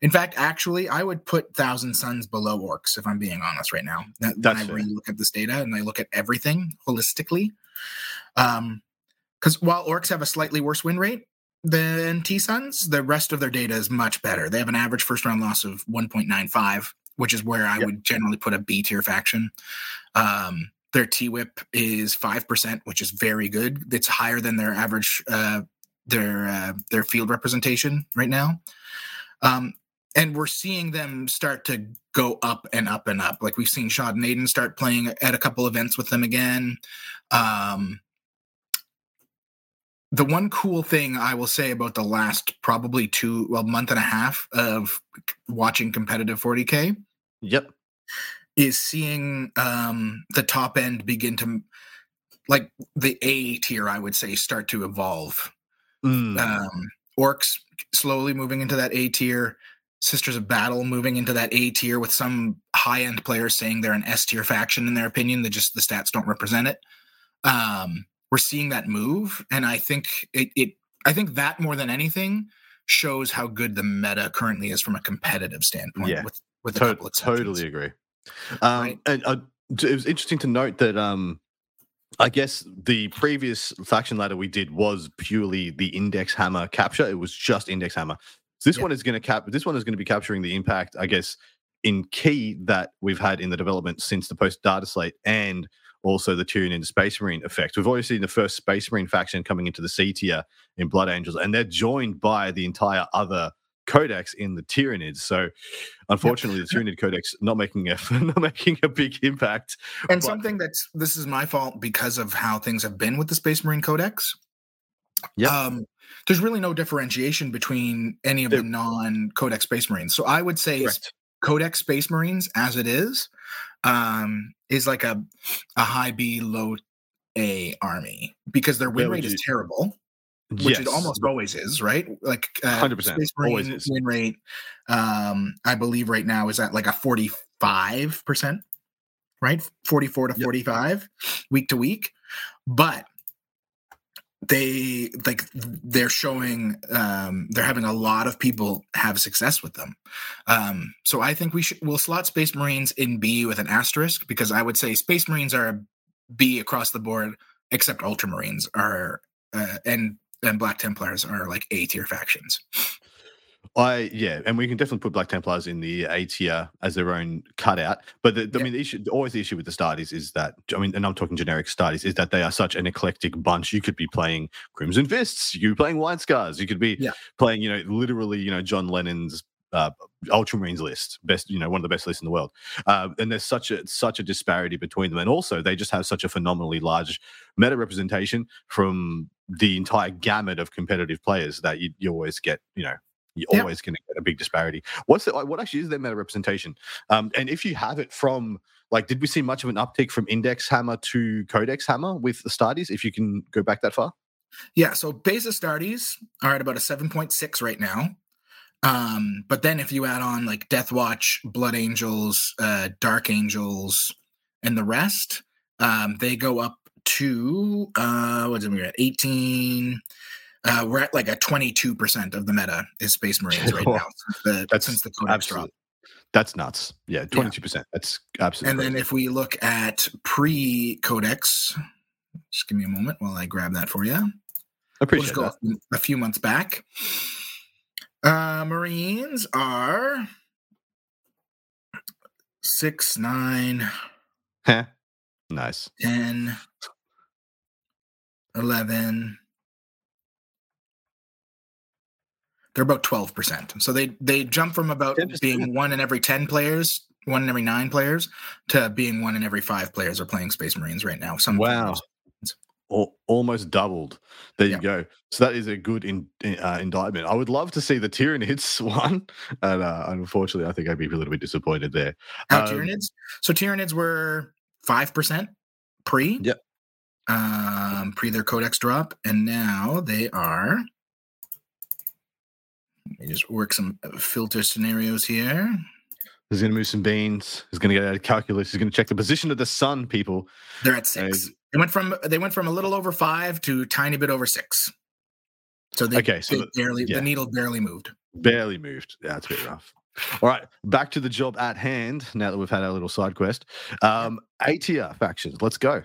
in fact, actually, I would put Thousand Sons below orks if I'm being honest right now. That, when I really look at this data and I look at everything holistically, um, because while orks have a slightly worse win rate than T Suns, the rest of their data is much better. They have an average first round loss of 1.95, which is where I yep. would generally put a B tier faction. Um, their T whip is five percent, which is very good. It's higher than their average uh, their uh, their field representation right now. Um, and we're seeing them start to go up and up and up. Like we've seen Sean Nayden start playing at a couple events with them again. Um, the one cool thing I will say about the last probably two, well, month and a half of watching competitive 40K Yep. is seeing um, the top end begin to, like the A tier, I would say, start to evolve. Mm. Um, orks slowly moving into that A tier. Sisters of Battle moving into that A tier with some high end players saying they're an S tier faction in their opinion. That just the stats don't represent it. Um, we're seeing that move, and I think it, it. I think that more than anything shows how good the meta currently is from a competitive standpoint. Yeah. with with a To- couple totally agree. Um, Right. And uh, it was interesting to note that um, I guess the previous faction ladder we did was purely the index hammer capture. It was just index hammer. So this Yeah. one is going to cap. This one is going to be capturing the impact, I guess, in key that we've had in the development since the post data slate and also the Tyranid and Space Marine effect. We've already seen the first Space Marine faction coming into the C tier in Blood Angels, and they're joined by the entire other codex in the Tyranids. So, unfortunately, the Tyranid codex not making a not making a big impact. And But- something that's this is my fault because of how things have been with the Space Marine Codex. Yep. Um, there's really no differentiation between any of the non-Codex Space Marines. So I would say Correct. Codex Space Marines, as it is, um, is like a a high B, low A army because their win rate is terrible, which Yes. it almost always is, right? Like uh, 100%, always is. win rate, um, I believe right now is at like a forty-five percent, right? Forty-four to Yep. forty-five week to week, but they like they're showing um they're having a lot of people have success with them. Um so i think we should we'll slot space marines in b with an asterisk because i would say space marines are a b across the board except ultramarines are uh, and and black templars are like a tier factions I yeah, and we can definitely put Black Templars in the A tier as their own cutout. But the, I Yeah. mean, the issue always the issue with the starties is that I mean, and I'm talking generic starties, is that they are such an eclectic bunch. You could be playing Crimson Fists, you could be playing White Scars, you could be Yeah. playing, you know, literally, you know, John Lennon's uh, Ultramarines list, best, you know, one of the best lists in the world. Uh, and there's such a such a disparity between them, and also they just have such a phenomenally large meta representation from the entire gamut of competitive players that you, you always get, you know, you're Yeah. always going to get a big disparity. What's the, what actually is their meta representation? Um, and if you have it from like, did we see much of an uptick from Index Hammer to Codex Hammer with the Stardies? If you can go back that far, yeah so base astartes are at about a 7.6 right now um but then if you add on like death watch blood angels uh dark angels and the rest um they go up to uh what's it we get? at 18 uh we're at like a 22% of the meta is space marines right now since the, That's since the codex drop that's nuts. Yeah, twenty two percent. That's absolutely. and then if we look at pre-codex just give me a moment while i grab that for you I we'll appreciate just go that. a few months back. Uh, Marines are six, nine, Heh. Nice. 10, 11. They're about 12%. So they they jump from about being one in every 10 players, one in every nine players, to being one in every five players are playing Space Marines right now. Some Wow. Al- almost doubled. There Yeah. you go. So that is a good in, in- uh, indictment. I would love to see the Tyranids one, and uh, unfortunately, I think I'd be a little bit disappointed there. How Um, Tyranids? So Tyranids were five percent pre. Yep. Um, pre their codex drop, and now they are. Let me just work some uh, filter scenarios here. He's going to move some beans. He's going to get out of calculus. He's going to check the position of the sun. People, They're at six. They went from they went from a little over five to a tiny bit over six. So they, Okay, so they the- barely yeah. the needle barely moved. barely moved. Yeah, it's a bit rough. All right, back to the job at hand. Now that we've had our little side quest, um, A tier factions. Let's go.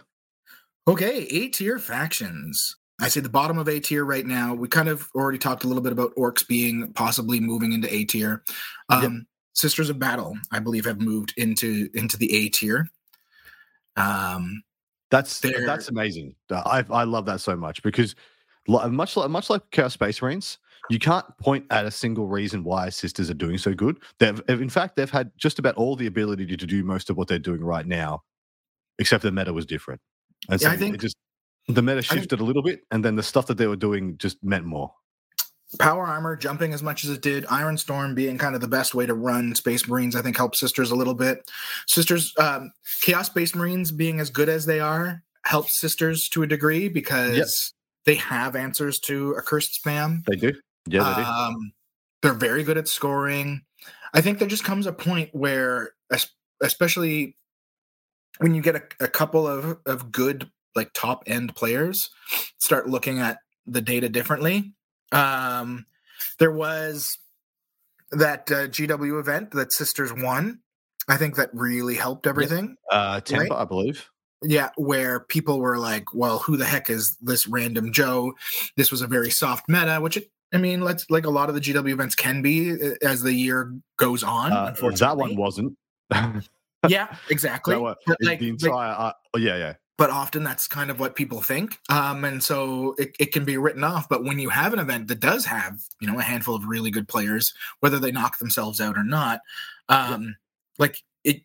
Okay, A tier factions. I say the bottom of A tier right now. We kind of already talked a little bit about orks being possibly moving into A tier. Yep. Um, Sisters of Battle, I believe, have moved into into the A tier. Um, That's They're- that's amazing. Uh, I I love that so much because much like much like Chaos Space Marines, you can't point at a single reason why sisters are doing so good. They've in fact they've had just about all the ability to do most of what they're doing right now, except the meta was different. And Yeah, so I think- it just The meta shifted a little bit, and then the stuff that they were doing just meant more. Power armor jumping as much as it did, Iron Storm being kind of the best way to run Space Marines, I think helped Sisters a little bit. Sisters, um, Chaos Space Marines being as good as they are helps Sisters to a degree because yep. they have answers to accursed spam. They do. Yeah, they do. Um, they're very good at scoring. I think there just comes a point where, especially when you get a, a couple of, of good like top end players start looking at the data differently. Um, there was that uh, GW event that Sisters won. I think that really helped everything. Uh, Tampa, right? I believe. Yeah, where people were like, "Well, who the heck is this random Joe?" This was a very soft meta, which it, I mean, let's like a lot of the GW events can be uh, as the year goes on. Uh, that one wasn't. yeah, exactly. One, like, the entire, like, uh, yeah, yeah but often that's kind of what people think um, and so it, it can be written off but when you have an event that does have you know a handful of really good players whether they knock themselves out or not um, yeah. like it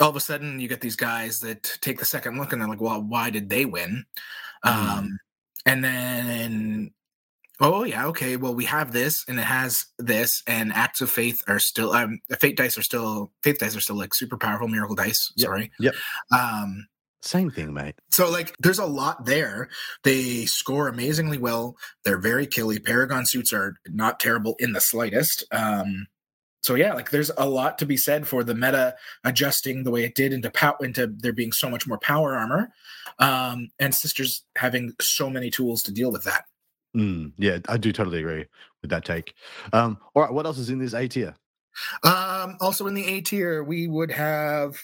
all of a sudden you get these guys that take the second look and they're like well why did they win mm. um, and then oh yeah okay well we have this and it has this and acts of faith are still um fate dice are still faith dice are still like super powerful miracle dice yep. sorry yep um same thing, mate. So, like, there's a lot there. They score amazingly well. They're very killy. Paragon suits are not terrible in the slightest. Um, so yeah, like there's a lot to be said for the meta adjusting the way it did into pow- into there being so much more power armor, um, and sisters having so many tools to deal with that. Mm, yeah, I do totally agree with that take. Um, all right, what else is in this A tier? Um, also in the A tier, we would have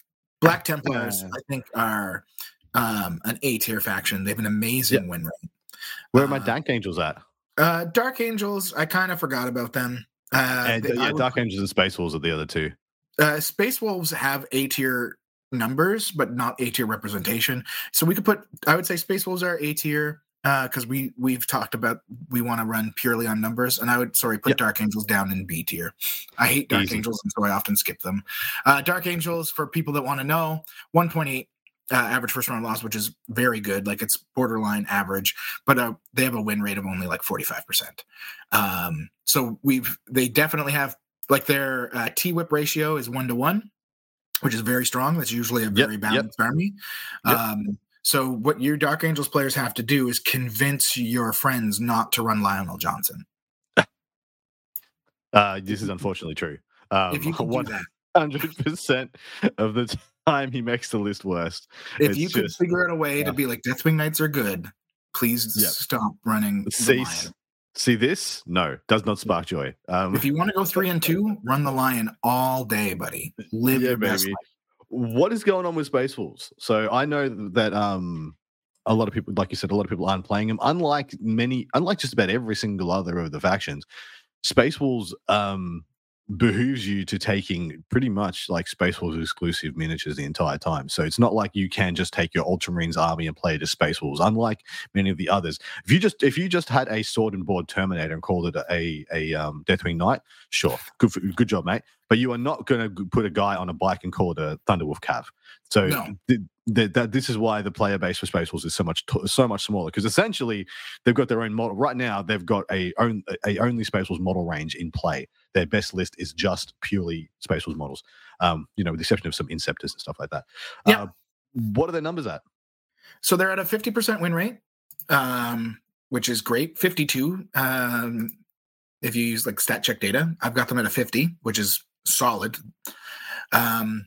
Black Templars, I think, are um, an A tier faction. They have an amazing win rate. Where are my uh, Dark Angels at? Uh, Dark Angels, I kind of forgot about them. Uh, and, they, yeah, Dark Angels and Space Wolves are the other two. Uh, Space Wolves have A tier numbers, but not A tier representation. So we could put, I would say Space Wolves are A tier because uh, we we've talked about we want to run purely on numbers, and I would sorry put yep. Dark Angels down in B tier. I hate Dark Easy. Angels, and so I often skip them. Uh, Dark Angels for people that want to know, one point eight uh, average first round loss, which is very good. Like it's borderline average, but uh, they have a win rate of only like 45%. Um, so we've, they definitely have like their uh, T whip ratio is one to one, which is very strong. That's usually a very yep, balanced yep. army. Um, so what your Dark Angels players have to do is convince your friends not to run Lion El'Jonson. Uh, this is unfortunately true. Um, if you can do that, hundred percent of the time he makes the list worst. If it's you could just, figure out a way yeah. to be like Deathwing Knights are good, please yep. stop running. Cease. See this? No, does not spark joy. Um, if you want to go three and two, run the lion all day, buddy. Live yeah, your best life what is going on with Space Wolves? So I know that um a lot of people, like you said, a lot of people aren't playing them. Unlike many, unlike just about every single other of the factions, Space Wolves um behooves you to taking pretty much like Space Wolves exclusive miniatures the entire time. So it's not like you can just take your Ultramarines army and play it as Space Wolves. Unlike many of the others, if you just if you just had a sword and board Terminator and called it a a um, Deathwing Knight, sure, good for, good job, mate. But you are not going to put a guy on a bike and call it a Thunderwolf Cav. So no. th- th- th- this is why the player base for Space Wolves is so much t- so much smaller because essentially they've got their own model right now. They've got a own a only Space Wolves model range in play. Their best list is just purely Space Wolves models. Um, you know, with the exception of some Inceptors and stuff like that. Yeah. Uh, what are their numbers at? So they're at a fifty percent win rate, um, which is great. Fifty-two. Um, if you use like stat check data, I've got them at a fifty, which is solid. Um,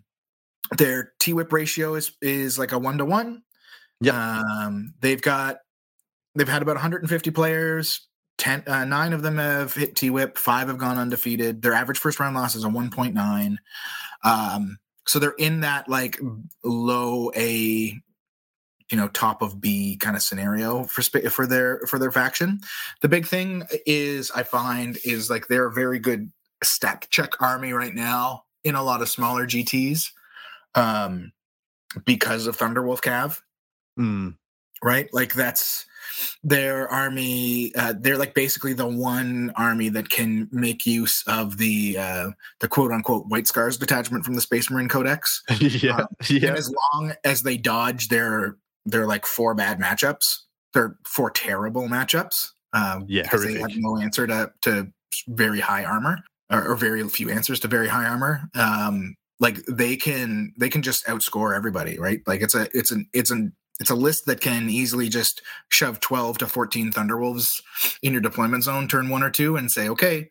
their T whip ratio is is like a one to one. Yeah. Um, they've got they've had about 150 players. Ten, uh, nine of them have hit T whip. Five have gone undefeated. Their average first round loss is a 1.9. Um, so they're in that like low A, you know, top of B kind of scenario for for their for their faction. The big thing is I find is like they're very good stat check army right now in a lot of smaller GTs um, because of Thunderwolf Cav. Mm. Right? Like that's their army. Uh, they're like basically the one army that can make use of the uh, the quote unquote White Scars detachment from the Space Marine Codex. yeah, um, yeah. And as long as they dodge their their like four bad matchups, they're four terrible matchups. Um, Yeah, because they have no answer to to very high armor or, or very few answers to very high armor. Um, like they can they can just outscore everybody, right? Like it's a it's an it's an it's a list that can easily just shove 12 to 14 Thunderwolves in your deployment zone turn one or two and say, okay,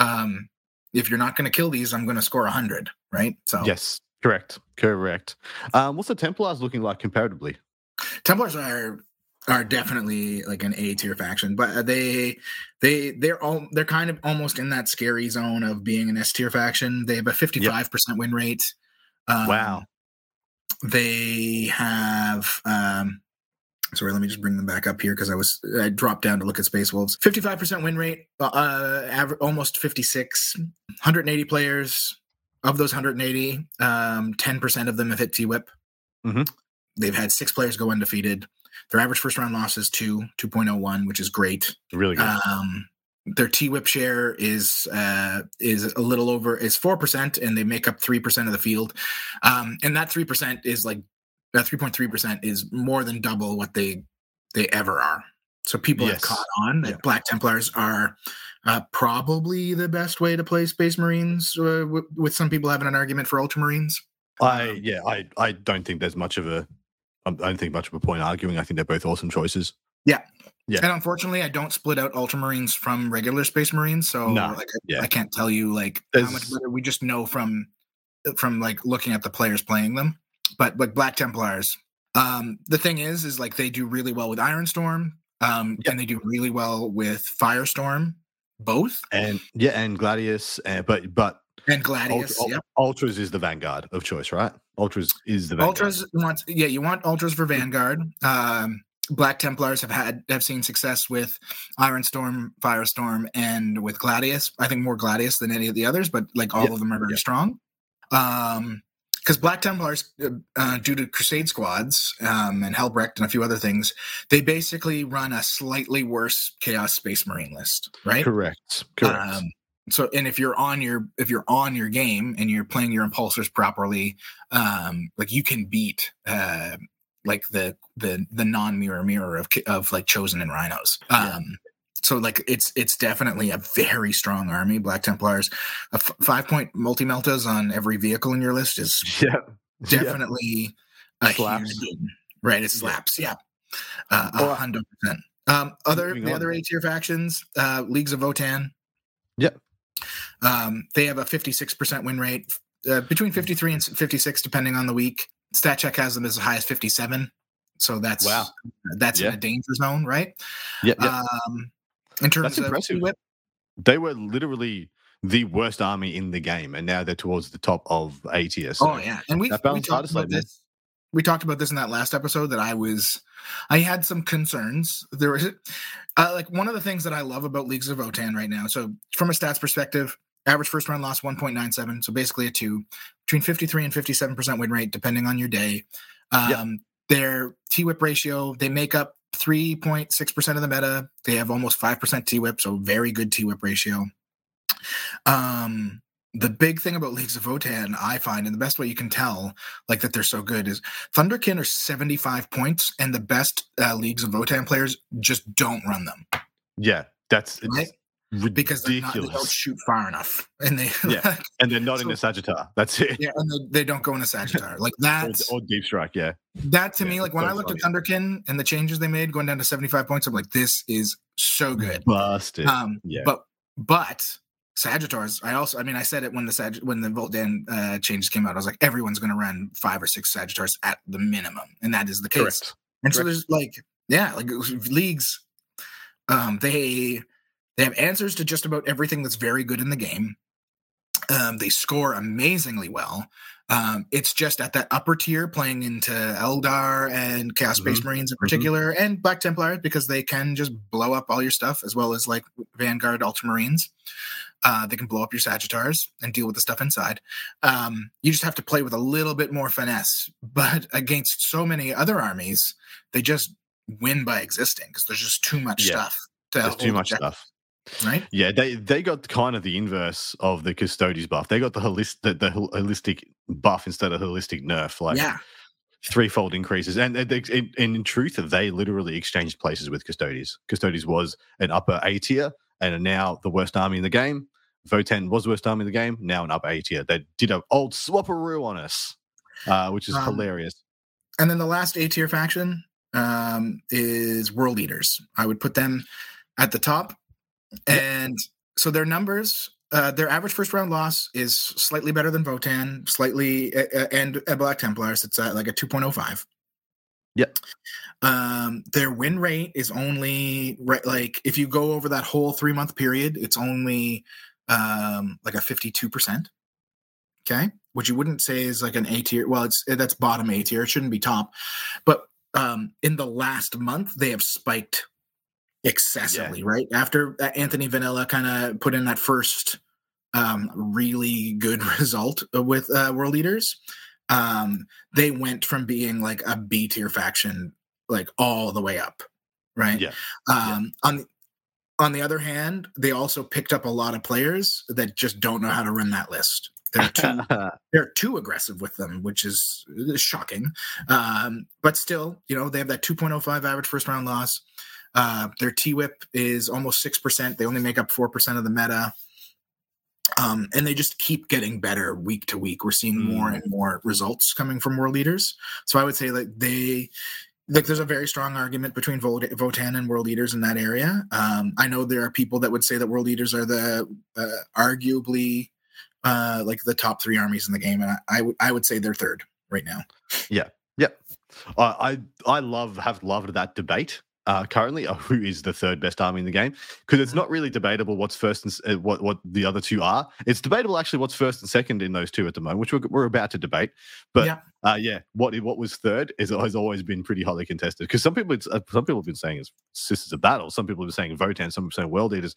um, if you're not going to kill these, I'm going to score 100, right? So Yes, correct, correct. Um, what's the Templars looking like comparatively? Templars are are definitely like an A tier faction, but they they they're all they're kind of almost in that scary zone of being an S tier faction. They have a 55% win rate. Um, Wow. They have um sorry, let me just bring them back up here because I was I dropped down to look at Space Wolves. 55% win rate, uh aver- almost 56, 180 players. Of those 180, um, 10% of them have hit T Whip. Mhm. They've had six players go undefeated. Their average first round loss is two, 2.01, which is great. Really good. Um, their T whip share is uh, is a little over is four percent, and they make up three percent of the field. Um, and that three percent is like that three point three percent is more than double what they they ever are. So people have caught on that Yeah. Black Templars are uh, probably the best way to play Space Marines. Uh, w- with some people having an argument for Ultramarines. I um, yeah, I I don't think there's much of a I don't think much of a point arguing. I think they're both awesome choices. Yeah. Yeah. And unfortunately, I don't split out Ultramarines from regular Space Marines, so No, like I, yeah. I can't tell you like how much better. We just know from from like looking at the players playing them. But like Black Templars, um, the thing is, is like they do really well with Ironstorm, um, Yeah. and they do really well with Firestorm, both And yeah, and Gladius, uh, but but and Gladius. Ultra, yep. Ultras is the vanguard of choice, right? Ultras is the vanguard. Ultras want yeah, you want ultras for Vanguard. Um, Black Templars have had have seen success with Ironstorm, Firestorm, and with Gladius. I think more Gladius than any of the others, but like all Yeah, of them are very yeah. strong. Um, because Black Templars, uh, uh, due to Crusade squads um, and Helbrecht and a few other things, they basically run a slightly worse Chaos Space Marine list, right? Correct. Correct. Um, so, and if you're on your if you're on your game and you're playing your impulsors properly, um, like you can beat uh, like the the the non mirror mirror of of like chosen and rhinos. Yeah. Um, so like it's it's definitely a very strong army. Black Templars, a f- five point multi meltas on every vehicle in your list is yeah. Yeah. definitely a Slaps. huge, right? It slaps, yeah, uh, a hundred percent. Um, other the other A tier factions, uh, Leagues of Votann. Yep. Um, they have a fifty-six percent win rate, uh, between fifty-three and fifty-six, depending on the week. Stat check has them as high as fifty-seven, so that's Wow. That's in a danger zone, right? Yeah, yeah. Um, in terms That's of impressive. whip, they were literally the worst army in the game, and now they're towards the top of ATS. So oh yeah, and we we talked about this. We talked about this in that last episode that I was, I had some concerns. There was, uh, like one of the things that I love about Leagues of Votann right now. So from a stats perspective, average first round loss one point nine seven, so basically a two, between fifty three and fifty seven percent win rate depending on your day. Um, Yep. Their T whip ratio, they make up three point six percent of the meta. They have almost five percent T whip, so very good T whip ratio. Um, the big thing about Leagues of Votann, I find, and the best way you can tell, like that they're so good, is Thunderkyn are 75 points, and the best uh, Leagues of Votann players just don't run them yeah, that's Right? because they're not, they don't shoot far enough, and they Yeah. and they're not in So- the Sagitaur. That's it. yeah, and they, they don't go in a Sagitaur. Like Or, that's or deep strike. Yeah, that to yeah, me. Like when so I looked at. Thunderkyn and the changes they made, going down to 75 points, I'm like, this is so good. busted. Um, yeah, but but Sagitaurs, I also, I mean, I said it when the Sag, when the Votann uh, changes came out. I was like, everyone's going to run five or six Sagitaurs at the minimum, and that is the case. correct. And so there's like, yeah, like leagues, um, they they have answers to just about everything that's very good in the game. Um, they score amazingly well. Um, it's just at that upper tier, playing into Eldar and Chaos Space Marines in particular, and Black Templars because they can just blow up all your stuff, as well as like Vanguard Ultramarines. Uh, they can blow up your Sagitaurs and deal with the stuff inside. Um, you just have to play with a little bit more finesse. But against so many other armies, they just win by existing because there's just too much Yeah. stuff. To There's too much objective, stuff. Right? Yeah, they they got kind of the inverse of the Custodes buff. They got the holistic the, the holistic buff instead of holistic nerf. Like yeah, threefold increases. And, and, in, in truth, they literally exchanged places with Custodes. Custodes was an upper A tier and are now the worst army in the game. Votann was the worst army in the game, now an upper A tier. They did an old swapperoo on us, uh, which is um, hilarious. And then the last A tier faction um, is World Eaters. I would put them at the top. And so their numbers uh, their average first round loss is slightly better than Votann, slightly, uh, and uh, Black Templars. It's like a 2.05. Yep. Um, their win rate is only right, like if you go over that whole three month period, it's only um, like a 52%. Okay. Which you wouldn't say is like an A tier. Well, it's that's bottom A tier. It shouldn't be top. But um, in the last month, they have spiked excessively, yeah. right? After Anthony Vanella kind of put in that first um, really good result with uh, World Eaters, um, they went from being like a B tier faction like all the way up, right? Yeah. Um, yeah. On on the other hand, they also picked up a lot of players that just don't know how to run that list. They're too they're too aggressive with them, which is, is shocking. Um, but still, you know, they have that 2.05 average first round loss. Uh, their T whip is almost 6%. They only make up 4% of the meta. Um, and they just keep getting better week to week. We're seeing mm. more and more results coming from world eaters. So I would say like they, like there's a very strong argument between Votann and world eaters in that area. Um, I know there are people that would say that world eaters are the uh, arguably uh, like the top three armies in the game, and I, I, w- I would say they're third right now. Yeah, yeah. I I love have loved that debate uh, currently of who is the third best army in the game because it's mm-hmm. not really debatable what's first and uh, what what the other two are. It's debatable actually what's first and second in those two at the moment, which we're, we're about to debate. But yeah, uh, yeah what what was third is has always been pretty hotly contested because some people uh, some people have been saying it's Sisters of Battle, some people have been saying Votann, some people saying World Eaters.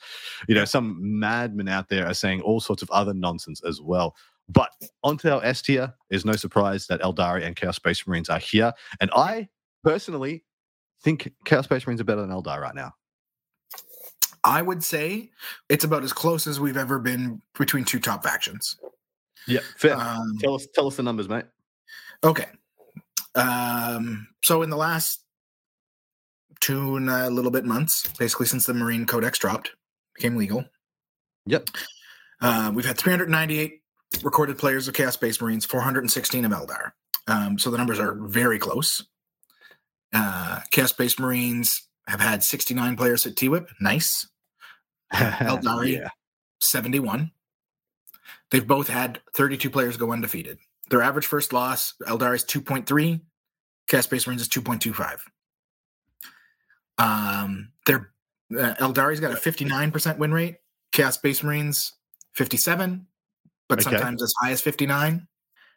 You know, some madmen out there are saying all sorts of other nonsense as well. But onto our S tier, is no surprise that Aeldari and Chaos Space Marines are here, and I personally think Chaos Space Marines are better than Eldar right now? I would say it's about as close as we've ever been between two top factions. Yeah, fair. Um, tell us, tell us the numbers, mate. Okay. Um, so in the last two and a little bit months, basically since the Marine Codex dropped, became legal. Yep. Uh, we've had 398 recorded players of Chaos Space Marines, 416 of Eldar. Um, so the numbers are very close. Uh, Chaos Space Marines have had 69 players at TWIP. Nice. Aeldari, yeah. 71. They've both had 32 players go undefeated. Their average first loss, Aeldari is 2.3. Chaos Space Marines is 2.25. Um, their uh, Aeldari's got a 59% win rate. Chaos Space Marines 57, but okay. sometimes as high as 59.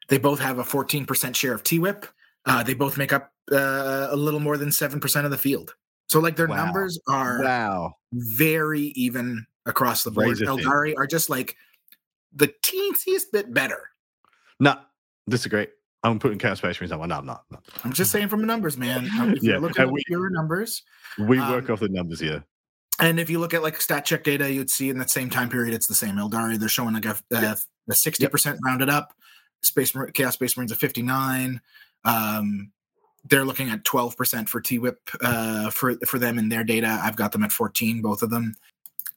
They both have a 14% share of TWIP. Uh, they both make up uh, a little more than 7% of the field. So, like, their wow. numbers are wow. very even across the board. Aeldari are just like the teensiest bit better. No, disagree. I'm putting Chaos Space Marines on. No, I'm not. No. I'm just saying from the numbers, man. If yeah, look at your numbers. We um, work off the numbers here. And if you look at like stat check data, you'd see in that same time period, it's the same. Aeldari, they're showing like a, a, a 60% yep. rounded up. Space Chaos Space Marines a 59. Um, they're looking at 12% for TWIP uh, for for them in their data. I've got them at 14, both of them.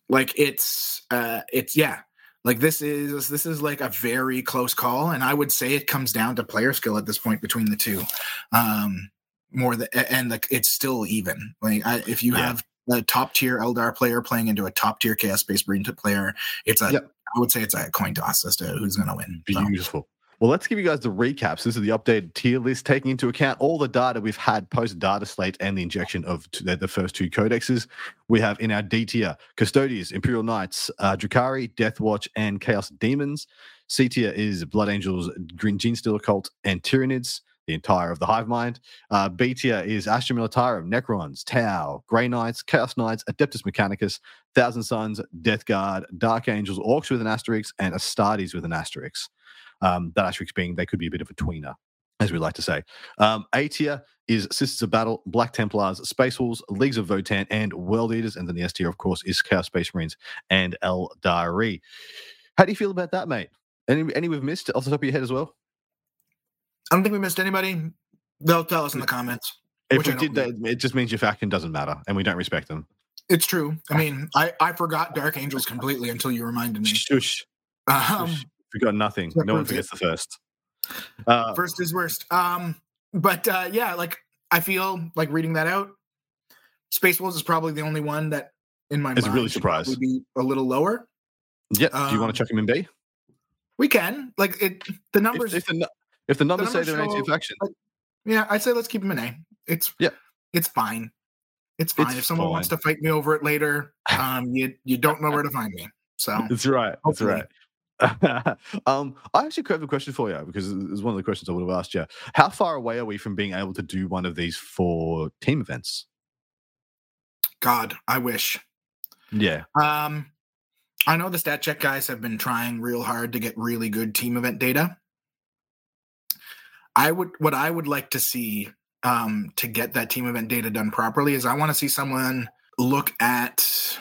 Like it's uh, it's yeah, like this is this is like a very close call, and I would say it comes down to player skill at this point between the two. Um, more than and like it's still even. Like I, if you yeah. have a top tier Eldar player playing into a top tier Chaos Space Marine player, it's a yep. I would say it's a coin toss as to who's going to win. Beautiful. So. Well, let's give you guys the recaps. This is the updated tier list, taking into account all the data we've had post data slate and the injection of the first two codexes. We have in our D tier Custodes, Imperial Knights, uh, Drukhari, Deathwatch, and Chaos Demons. C tier is Blood Angels, Green Genestealer Cult, and Tyranids, the entire of the Hive Mind. Uh, B tier is Astra Militarum, Necrons, Tau, Grey Knights, Chaos Knights, Adeptus Mechanicus, Thousand Sons, Death Guard, Dark Angels, Orks with an asterisk, and Astartes with an asterisk. Um, that asterisk being they could be a bit of a tweener, as we like to say. Um, a tier is Sisters of Battle, Black Templars, Space Wolves, Leagues of Votann, and World Eaters. And then the S tier, of course, is Chaos Space Marines and Aeldari. How do you feel about that, mate? Any any we've missed off the top of your head as well? I don't think we missed anybody. They'll tell us in the comments. If we did that, it just means your faction doesn't matter, and we don't respect them. It's true. I mean, I I forgot Dark Angels completely until you reminded me. Shush. Um, Shush. We got nothing. No one forgets the first. Uh, first is worst. Um, but uh, yeah, like I feel like reading that out. Space Wolves is probably the only one that in my Is mind really surprised. be a little lower. yeah. Do you want um, to chuck him in B? We can like it. The numbers. If, if, the, if the numbers say numbers they're an A2 show- faction, yeah, I'd say let's keep him in A. It's Yeah. It's fine. It's fine. It's if someone wants to fight me over it later, um, you you don't know where to find me. So That's right. That's right. um, I actually have a question for you because it's one of the questions I would have asked you. How far away are we from being able to do one of these four team events? God, I wish. Yeah. Um, I know the stat check guys have been trying real hard to get really good team event data. I would what I would like to see um, to get that team event data done properly is I want to see someone look at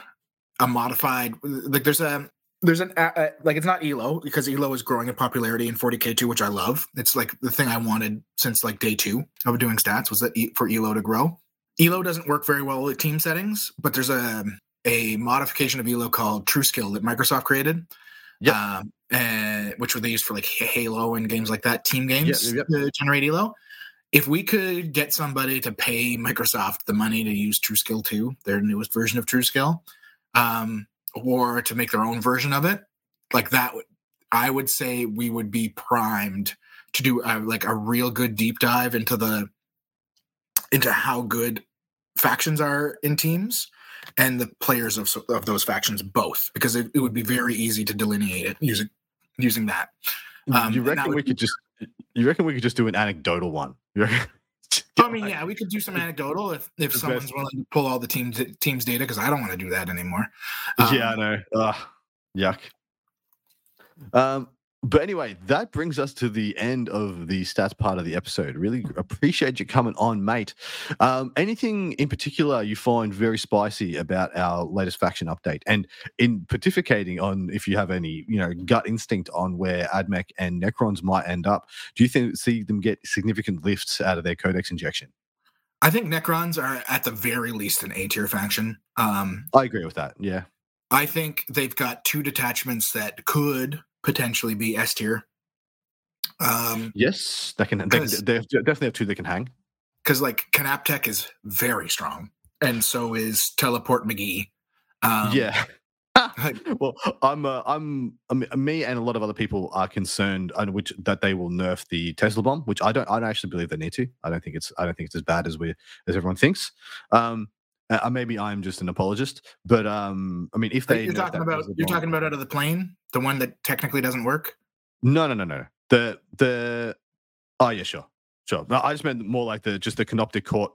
a modified like there's a there's an uh, like it's not elo because elo is growing in popularity in 40k too which i love. It's like the thing i wanted since like day two of doing stats was that e- for elo to grow. Elo doesn't work very well with team settings but there's a a modification of elo called TrueSkill that microsoft created yeah um, and which were they used for like halo and games like that team games yep. to generate elo if we could get somebody to pay microsoft the money to use TrueSkill 2 their newest version of TrueSkill um, or to make their own version of it like that i would say we would be primed to do uh, like a real good deep dive into the into how good factions are in teams and the players of of those factions both because it, it would be very easy to delineate it using using that Um, you that reckon would we be- could just? You reckon we could just do an anecdotal one? You reckon- I mean, yeah, we could do some anecdotal if if someone's best. willing to pull all the teams teams data because I don't want to do that anymore. yeah, I Um, know. Ugh, yuck. Um, but anyway, that brings us to the end of the stats part of the episode. Really appreciate you coming on, mate. Um, anything in particular you find very spicy about our latest faction update, and in pontificating on if you have any, you know, gut instinct on where Admech and Necrons might end up. Do you think see them get significant lifts out of their codex injection? I think Necrons are at the very least an A tier faction. Um, I agree with that. Yeah. I think they've got two detachments that could potentially be S tier. Um, Yes, they can. They, they have- definitely have two they can hang. because like Canoptek is very strong, and so is Teleport McGee. Um, yeah. well, I'm, uh, I'm, I mean, me and a lot of other people are concerned, on which that they will nerf the Tesla bomb, which I don't, I don't actually believe they need to. I don't think it's, I don't think it's as bad as we, as everyone thinks. Um, uh, maybe I'm just an apologist, but um, I mean, if they you're talking about you're talking about out of the plane, the one that technically doesn't work. no, no, no, no, the the, oh yeah, sure, sure. No, I just meant more like the just the Canoptek Court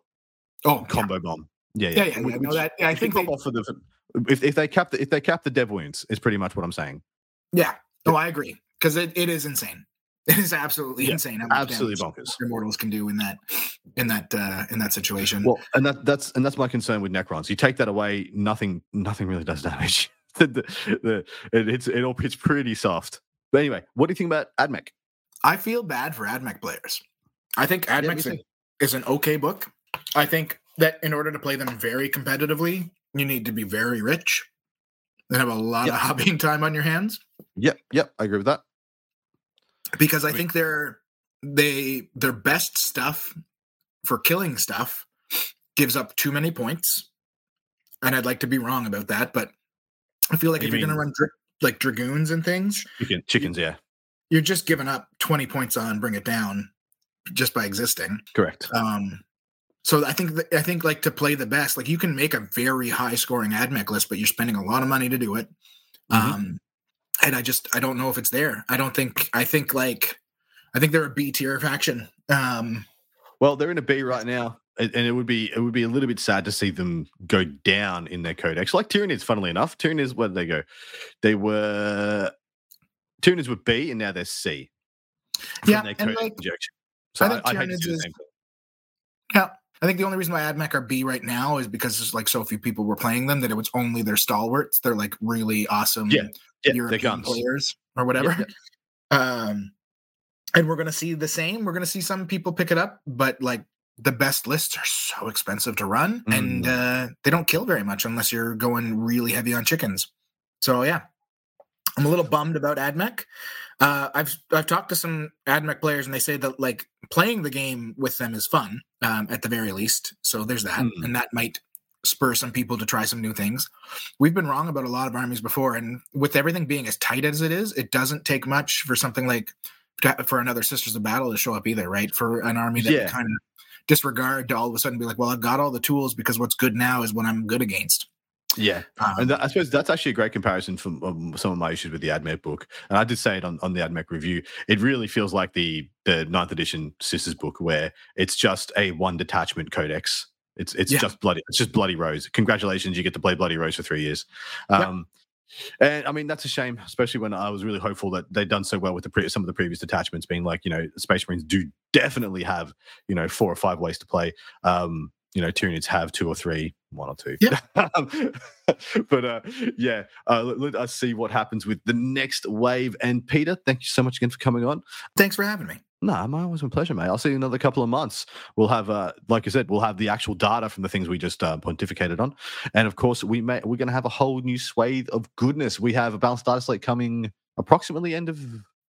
Oh, yeah. combo bomb. Yeah, yeah, yeah, yeah. Which- No, that yeah, I think they, off for the if, if they cap the if they cap the dev wounds is pretty much what I'm saying. yeah. No, I agree because it, it is insane. It is absolutely Yeah, insane. Absolutely bonkers. Immortals can do in that in that uh in that situation. Well, and that that's and that's my concern with Necrons. You take that away, nothing nothing really does damage. the, the, it, it's it all it's pretty soft. But anyway, what do you think about Admech? I feel bad for AdMech players. I think me AdMech too. is an okay book. I think that in order to play them very competitively, you need to be very rich and have a lot Yep. of hobbying time on your hands. Yep, yep, I agree with that. Because I Wait. think they're they their best stuff for killing stuff gives up too many points. And I'd like to be wrong about that, but I feel like What if do you're gonna run dra- like dragoons and things, Chicken, chickens, yeah, you're just giving up 20 points on bring it down just by existing. correct. Um, so I think th- I think like to play the best, like you can make a very high scoring admech list, but you're spending a lot of money to do it. Mhm. Um, and I just I don't know if it's there. I don't think I think like I think they're a B tier faction. Um, Well, they're in a B right now, and it would be it would be a little bit sad to see them go down in their codex. Like Tyranids, funnily enough, Tyranids, where did they go? They were Tyranids were B, and now they're C. Yeah, and, like, injection. So I I think to Tyranids the is- yeah, I think the only reason why admech are B right now is because there's like so few people were playing them that it was only their stalwarts. They're like really awesome Yeah, Yeah, European guns. players or whatever. yeah. Um, and we're going to see the same. We're going to see some people pick it up, but like the best lists are so expensive to run, mm. and uh, they don't kill very much unless you're going really heavy on chickens. So yeah, I'm a little bummed about AdMech. Uh, I've I've talked to some AdMech players, and they say that like playing the game with them is fun um, at the very least. So there's that, mm. and that might spur some people to try some new things. We've been wrong about a lot of armies before, and with everything being as tight as it is, it doesn't take much for something like for another Sisters of Battle to show up either, right? For an army that yeah. kind of disregard to all of a sudden be like, well, I've got all the tools because what's good now is what I'm good against. Yeah, um, and that, I suppose that's actually a great comparison from um, some of my issues with the AdMech book. And I did say it on, on the AdMech review. It really feels like the the ninth edition Sisters book, where it's just a one detachment codex. It's it's yeah. just bloody it's just bloody rose. Congratulations, you get to play bloody rose for three years. Um, and I mean, that's a shame, especially when I was really hopeful that they'd done so well with the pre- some of the previous detachments, being like, you know, Space Marines do definitely have, you know, four or five ways to play. Um, you know, Tyranids have two or three, one or two. Yeah. but uh, yeah, uh, let, let, us see what happens with the next wave. And Peter, thank you so much again for coming on. Thanks for having me. No, my always my pleasure, mate. I'll see you in another couple of months. We'll have, uh, like I said, we'll have the actual data from the things we just uh, pontificated on, and of course, we may we're going to have a whole new swathe of goodness. We have a balanced data slate coming approximately end of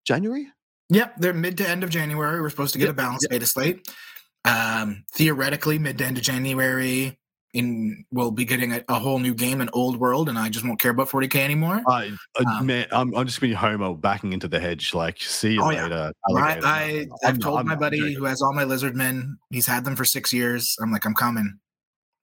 January. Yep, they're mid to end of January. We're supposed to get yep, a balanced yep. data slate. Um, theoretically, mid to end of January, in we'll be getting a, a, whole new game in old world and i just won't care about 40k anymore. I, uh, um, man i'm, I'm just being Homer backing into the hedge like see you oh, later yeah. I, I have told I'm, my buddy who has all my lizard men he's had them for six years. I'm like i'm coming.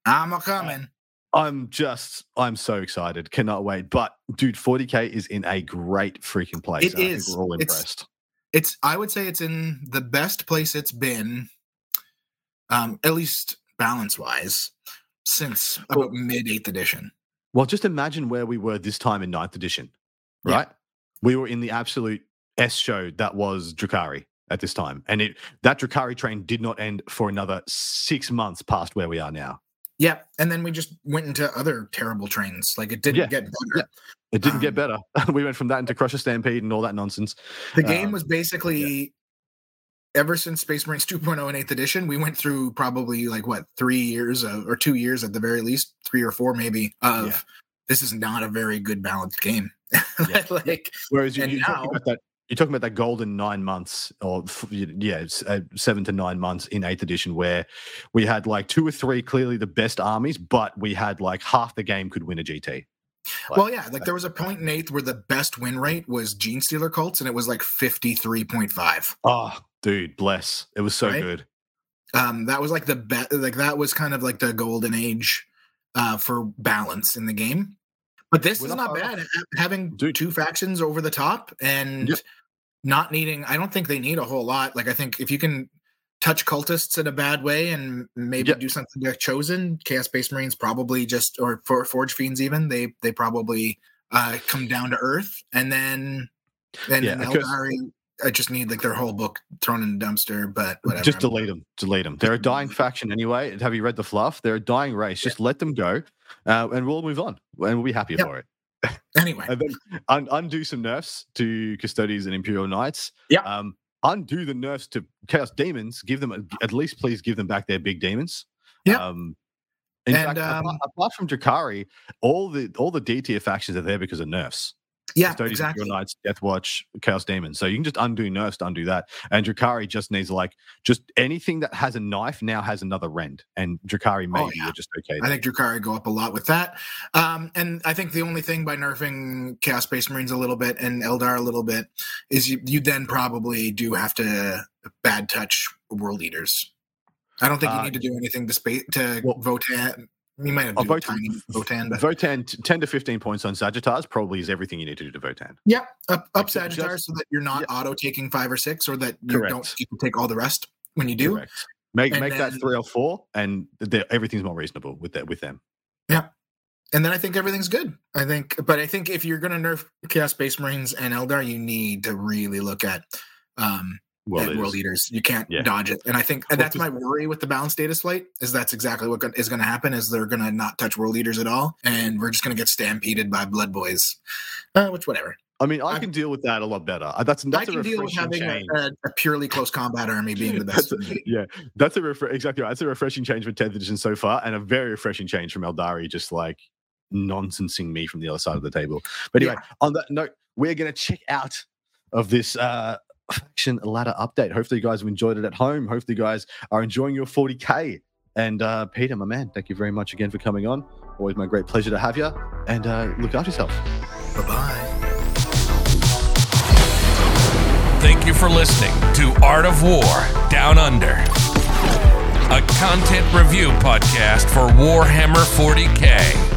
I'm a coming. I'm just i'm so excited. Cannot wait. But dude 40k is in a great freaking place it is. we're all impressed. it's, it's i would say it's in the best place it's been um at least balance wise since about mid eighth edition. Well, just imagine where we were this time in ninth edition, right? Yeah. We were in the absolute S show that was Drukhari at this time, and it that Drukhari train did not end for another six months past where we are now. Yeah, and then we just went into other terrible trains. Like it didn't yeah. get better. Yeah. It didn't um, get better. we went from that into Crusher Stampede and all that nonsense. The game um, was basically ever since Space Marines 2.0 and 8th edition, we went through probably like what three years of, or two years at the very least, three or four maybe of yeah. this is not a very good balanced game. Yeah. like, whereas you, you're now, talking about that. You're talking about that golden nine months, or yeah, uh, seven to nine months in eighth edition, where we had like two or three clearly the best armies, but we had like half the game could win a GT. Like, well, yeah, like there was a point in eighth where the best win rate was Genestealer cults, and it was like fifty three point five. Oh, dude, bless! It was so right? good. Um, that was like the best. Like that was kind of like the golden age uh, for balance in the game. But this We're is not, not bad. Having dude. two factions over the top and yep. not needing. I don't think they need a whole lot. Like I think if you can touch cultists in a bad way and maybe yep. do something like chosen chaos space marines probably just or for forge fiends even they they probably uh come down to earth and then then yeah, Aeldari, I just need like their whole book thrown in the dumpster, but whatever. Just delete them. Delete them. They're a dying faction anyway. Have you read the fluff? They're a dying race. Just yeah. let them go, uh, and we'll move on, and we'll be happy yep. for it. Anyway, un- undo some nerfs to Custodes and Imperial Knights. Yeah. Um, undo the nerfs to Chaos Daemons. Give them at least, please give them back their big demons. Yeah. Um, in and, fact, um, apart, apart, from Drukhari, all the all the D tier factions are there because of nerfs. Yeah, exactly. Knights, Death Watch, Chaos Daemons. So you can just undo nerfs to undo that. And Drukhari just needs like just anything that has a knife now has another rend. And Drukhari oh, maybe oh, yeah. just okay. I think Drukhari go up a lot with that. Um, and I think the only thing by nerfing Chaos Space Marines a little bit and Eldar a little bit is you, you then probably do have to bad touch World Eaters. I don't think you uh, need to do anything to space to well, Votann you might have oh, Votann, tiny Votann, but Votann, ten to fifteen points on Sagitaurs probably is everything you need to do to Votann. Yeah, up, up Sagitaurs just, so that you're not yeah. auto taking five or six, or that you Correct. don't to take all the rest when you do. Correct. Make and make then, that three or four, and everything's more reasonable with that with them. Yeah, and then I think everything's good. I think, but I think if you're going to nerf Chaos Space Marines and Eldar, you need to really look at um, world, world eaters. You can't yeah. dodge it. And I think and that's my worry with the balanced data slate is that's exactly what is going to happen is they're going to not touch world eaters at all, and we're just going to get stampeded by blood boys, uh, which whatever. I mean, I, I can deal with that a lot better. Uh, that's that's I can deal with having a, a, purely close combat army being the best. a, yeah, that's a refre- exactly right. That's a refreshing change from 10th edition so far, and a very refreshing change from Aeldari. Just like nonsensing me from the other side of the table. But anyway, yeah. on that note, we're going to check out of this uh, faction ladder update. Hopefully, you guys have enjoyed it at home. Hopefully, you guys are enjoying your 40k. And uh, Peter, my man, thank you very much again for coming on. Always my great pleasure to have you. And uh, look after yourself. Bye bye. Thank you for listening to Art of War Down Under, a content review podcast for Warhammer 40k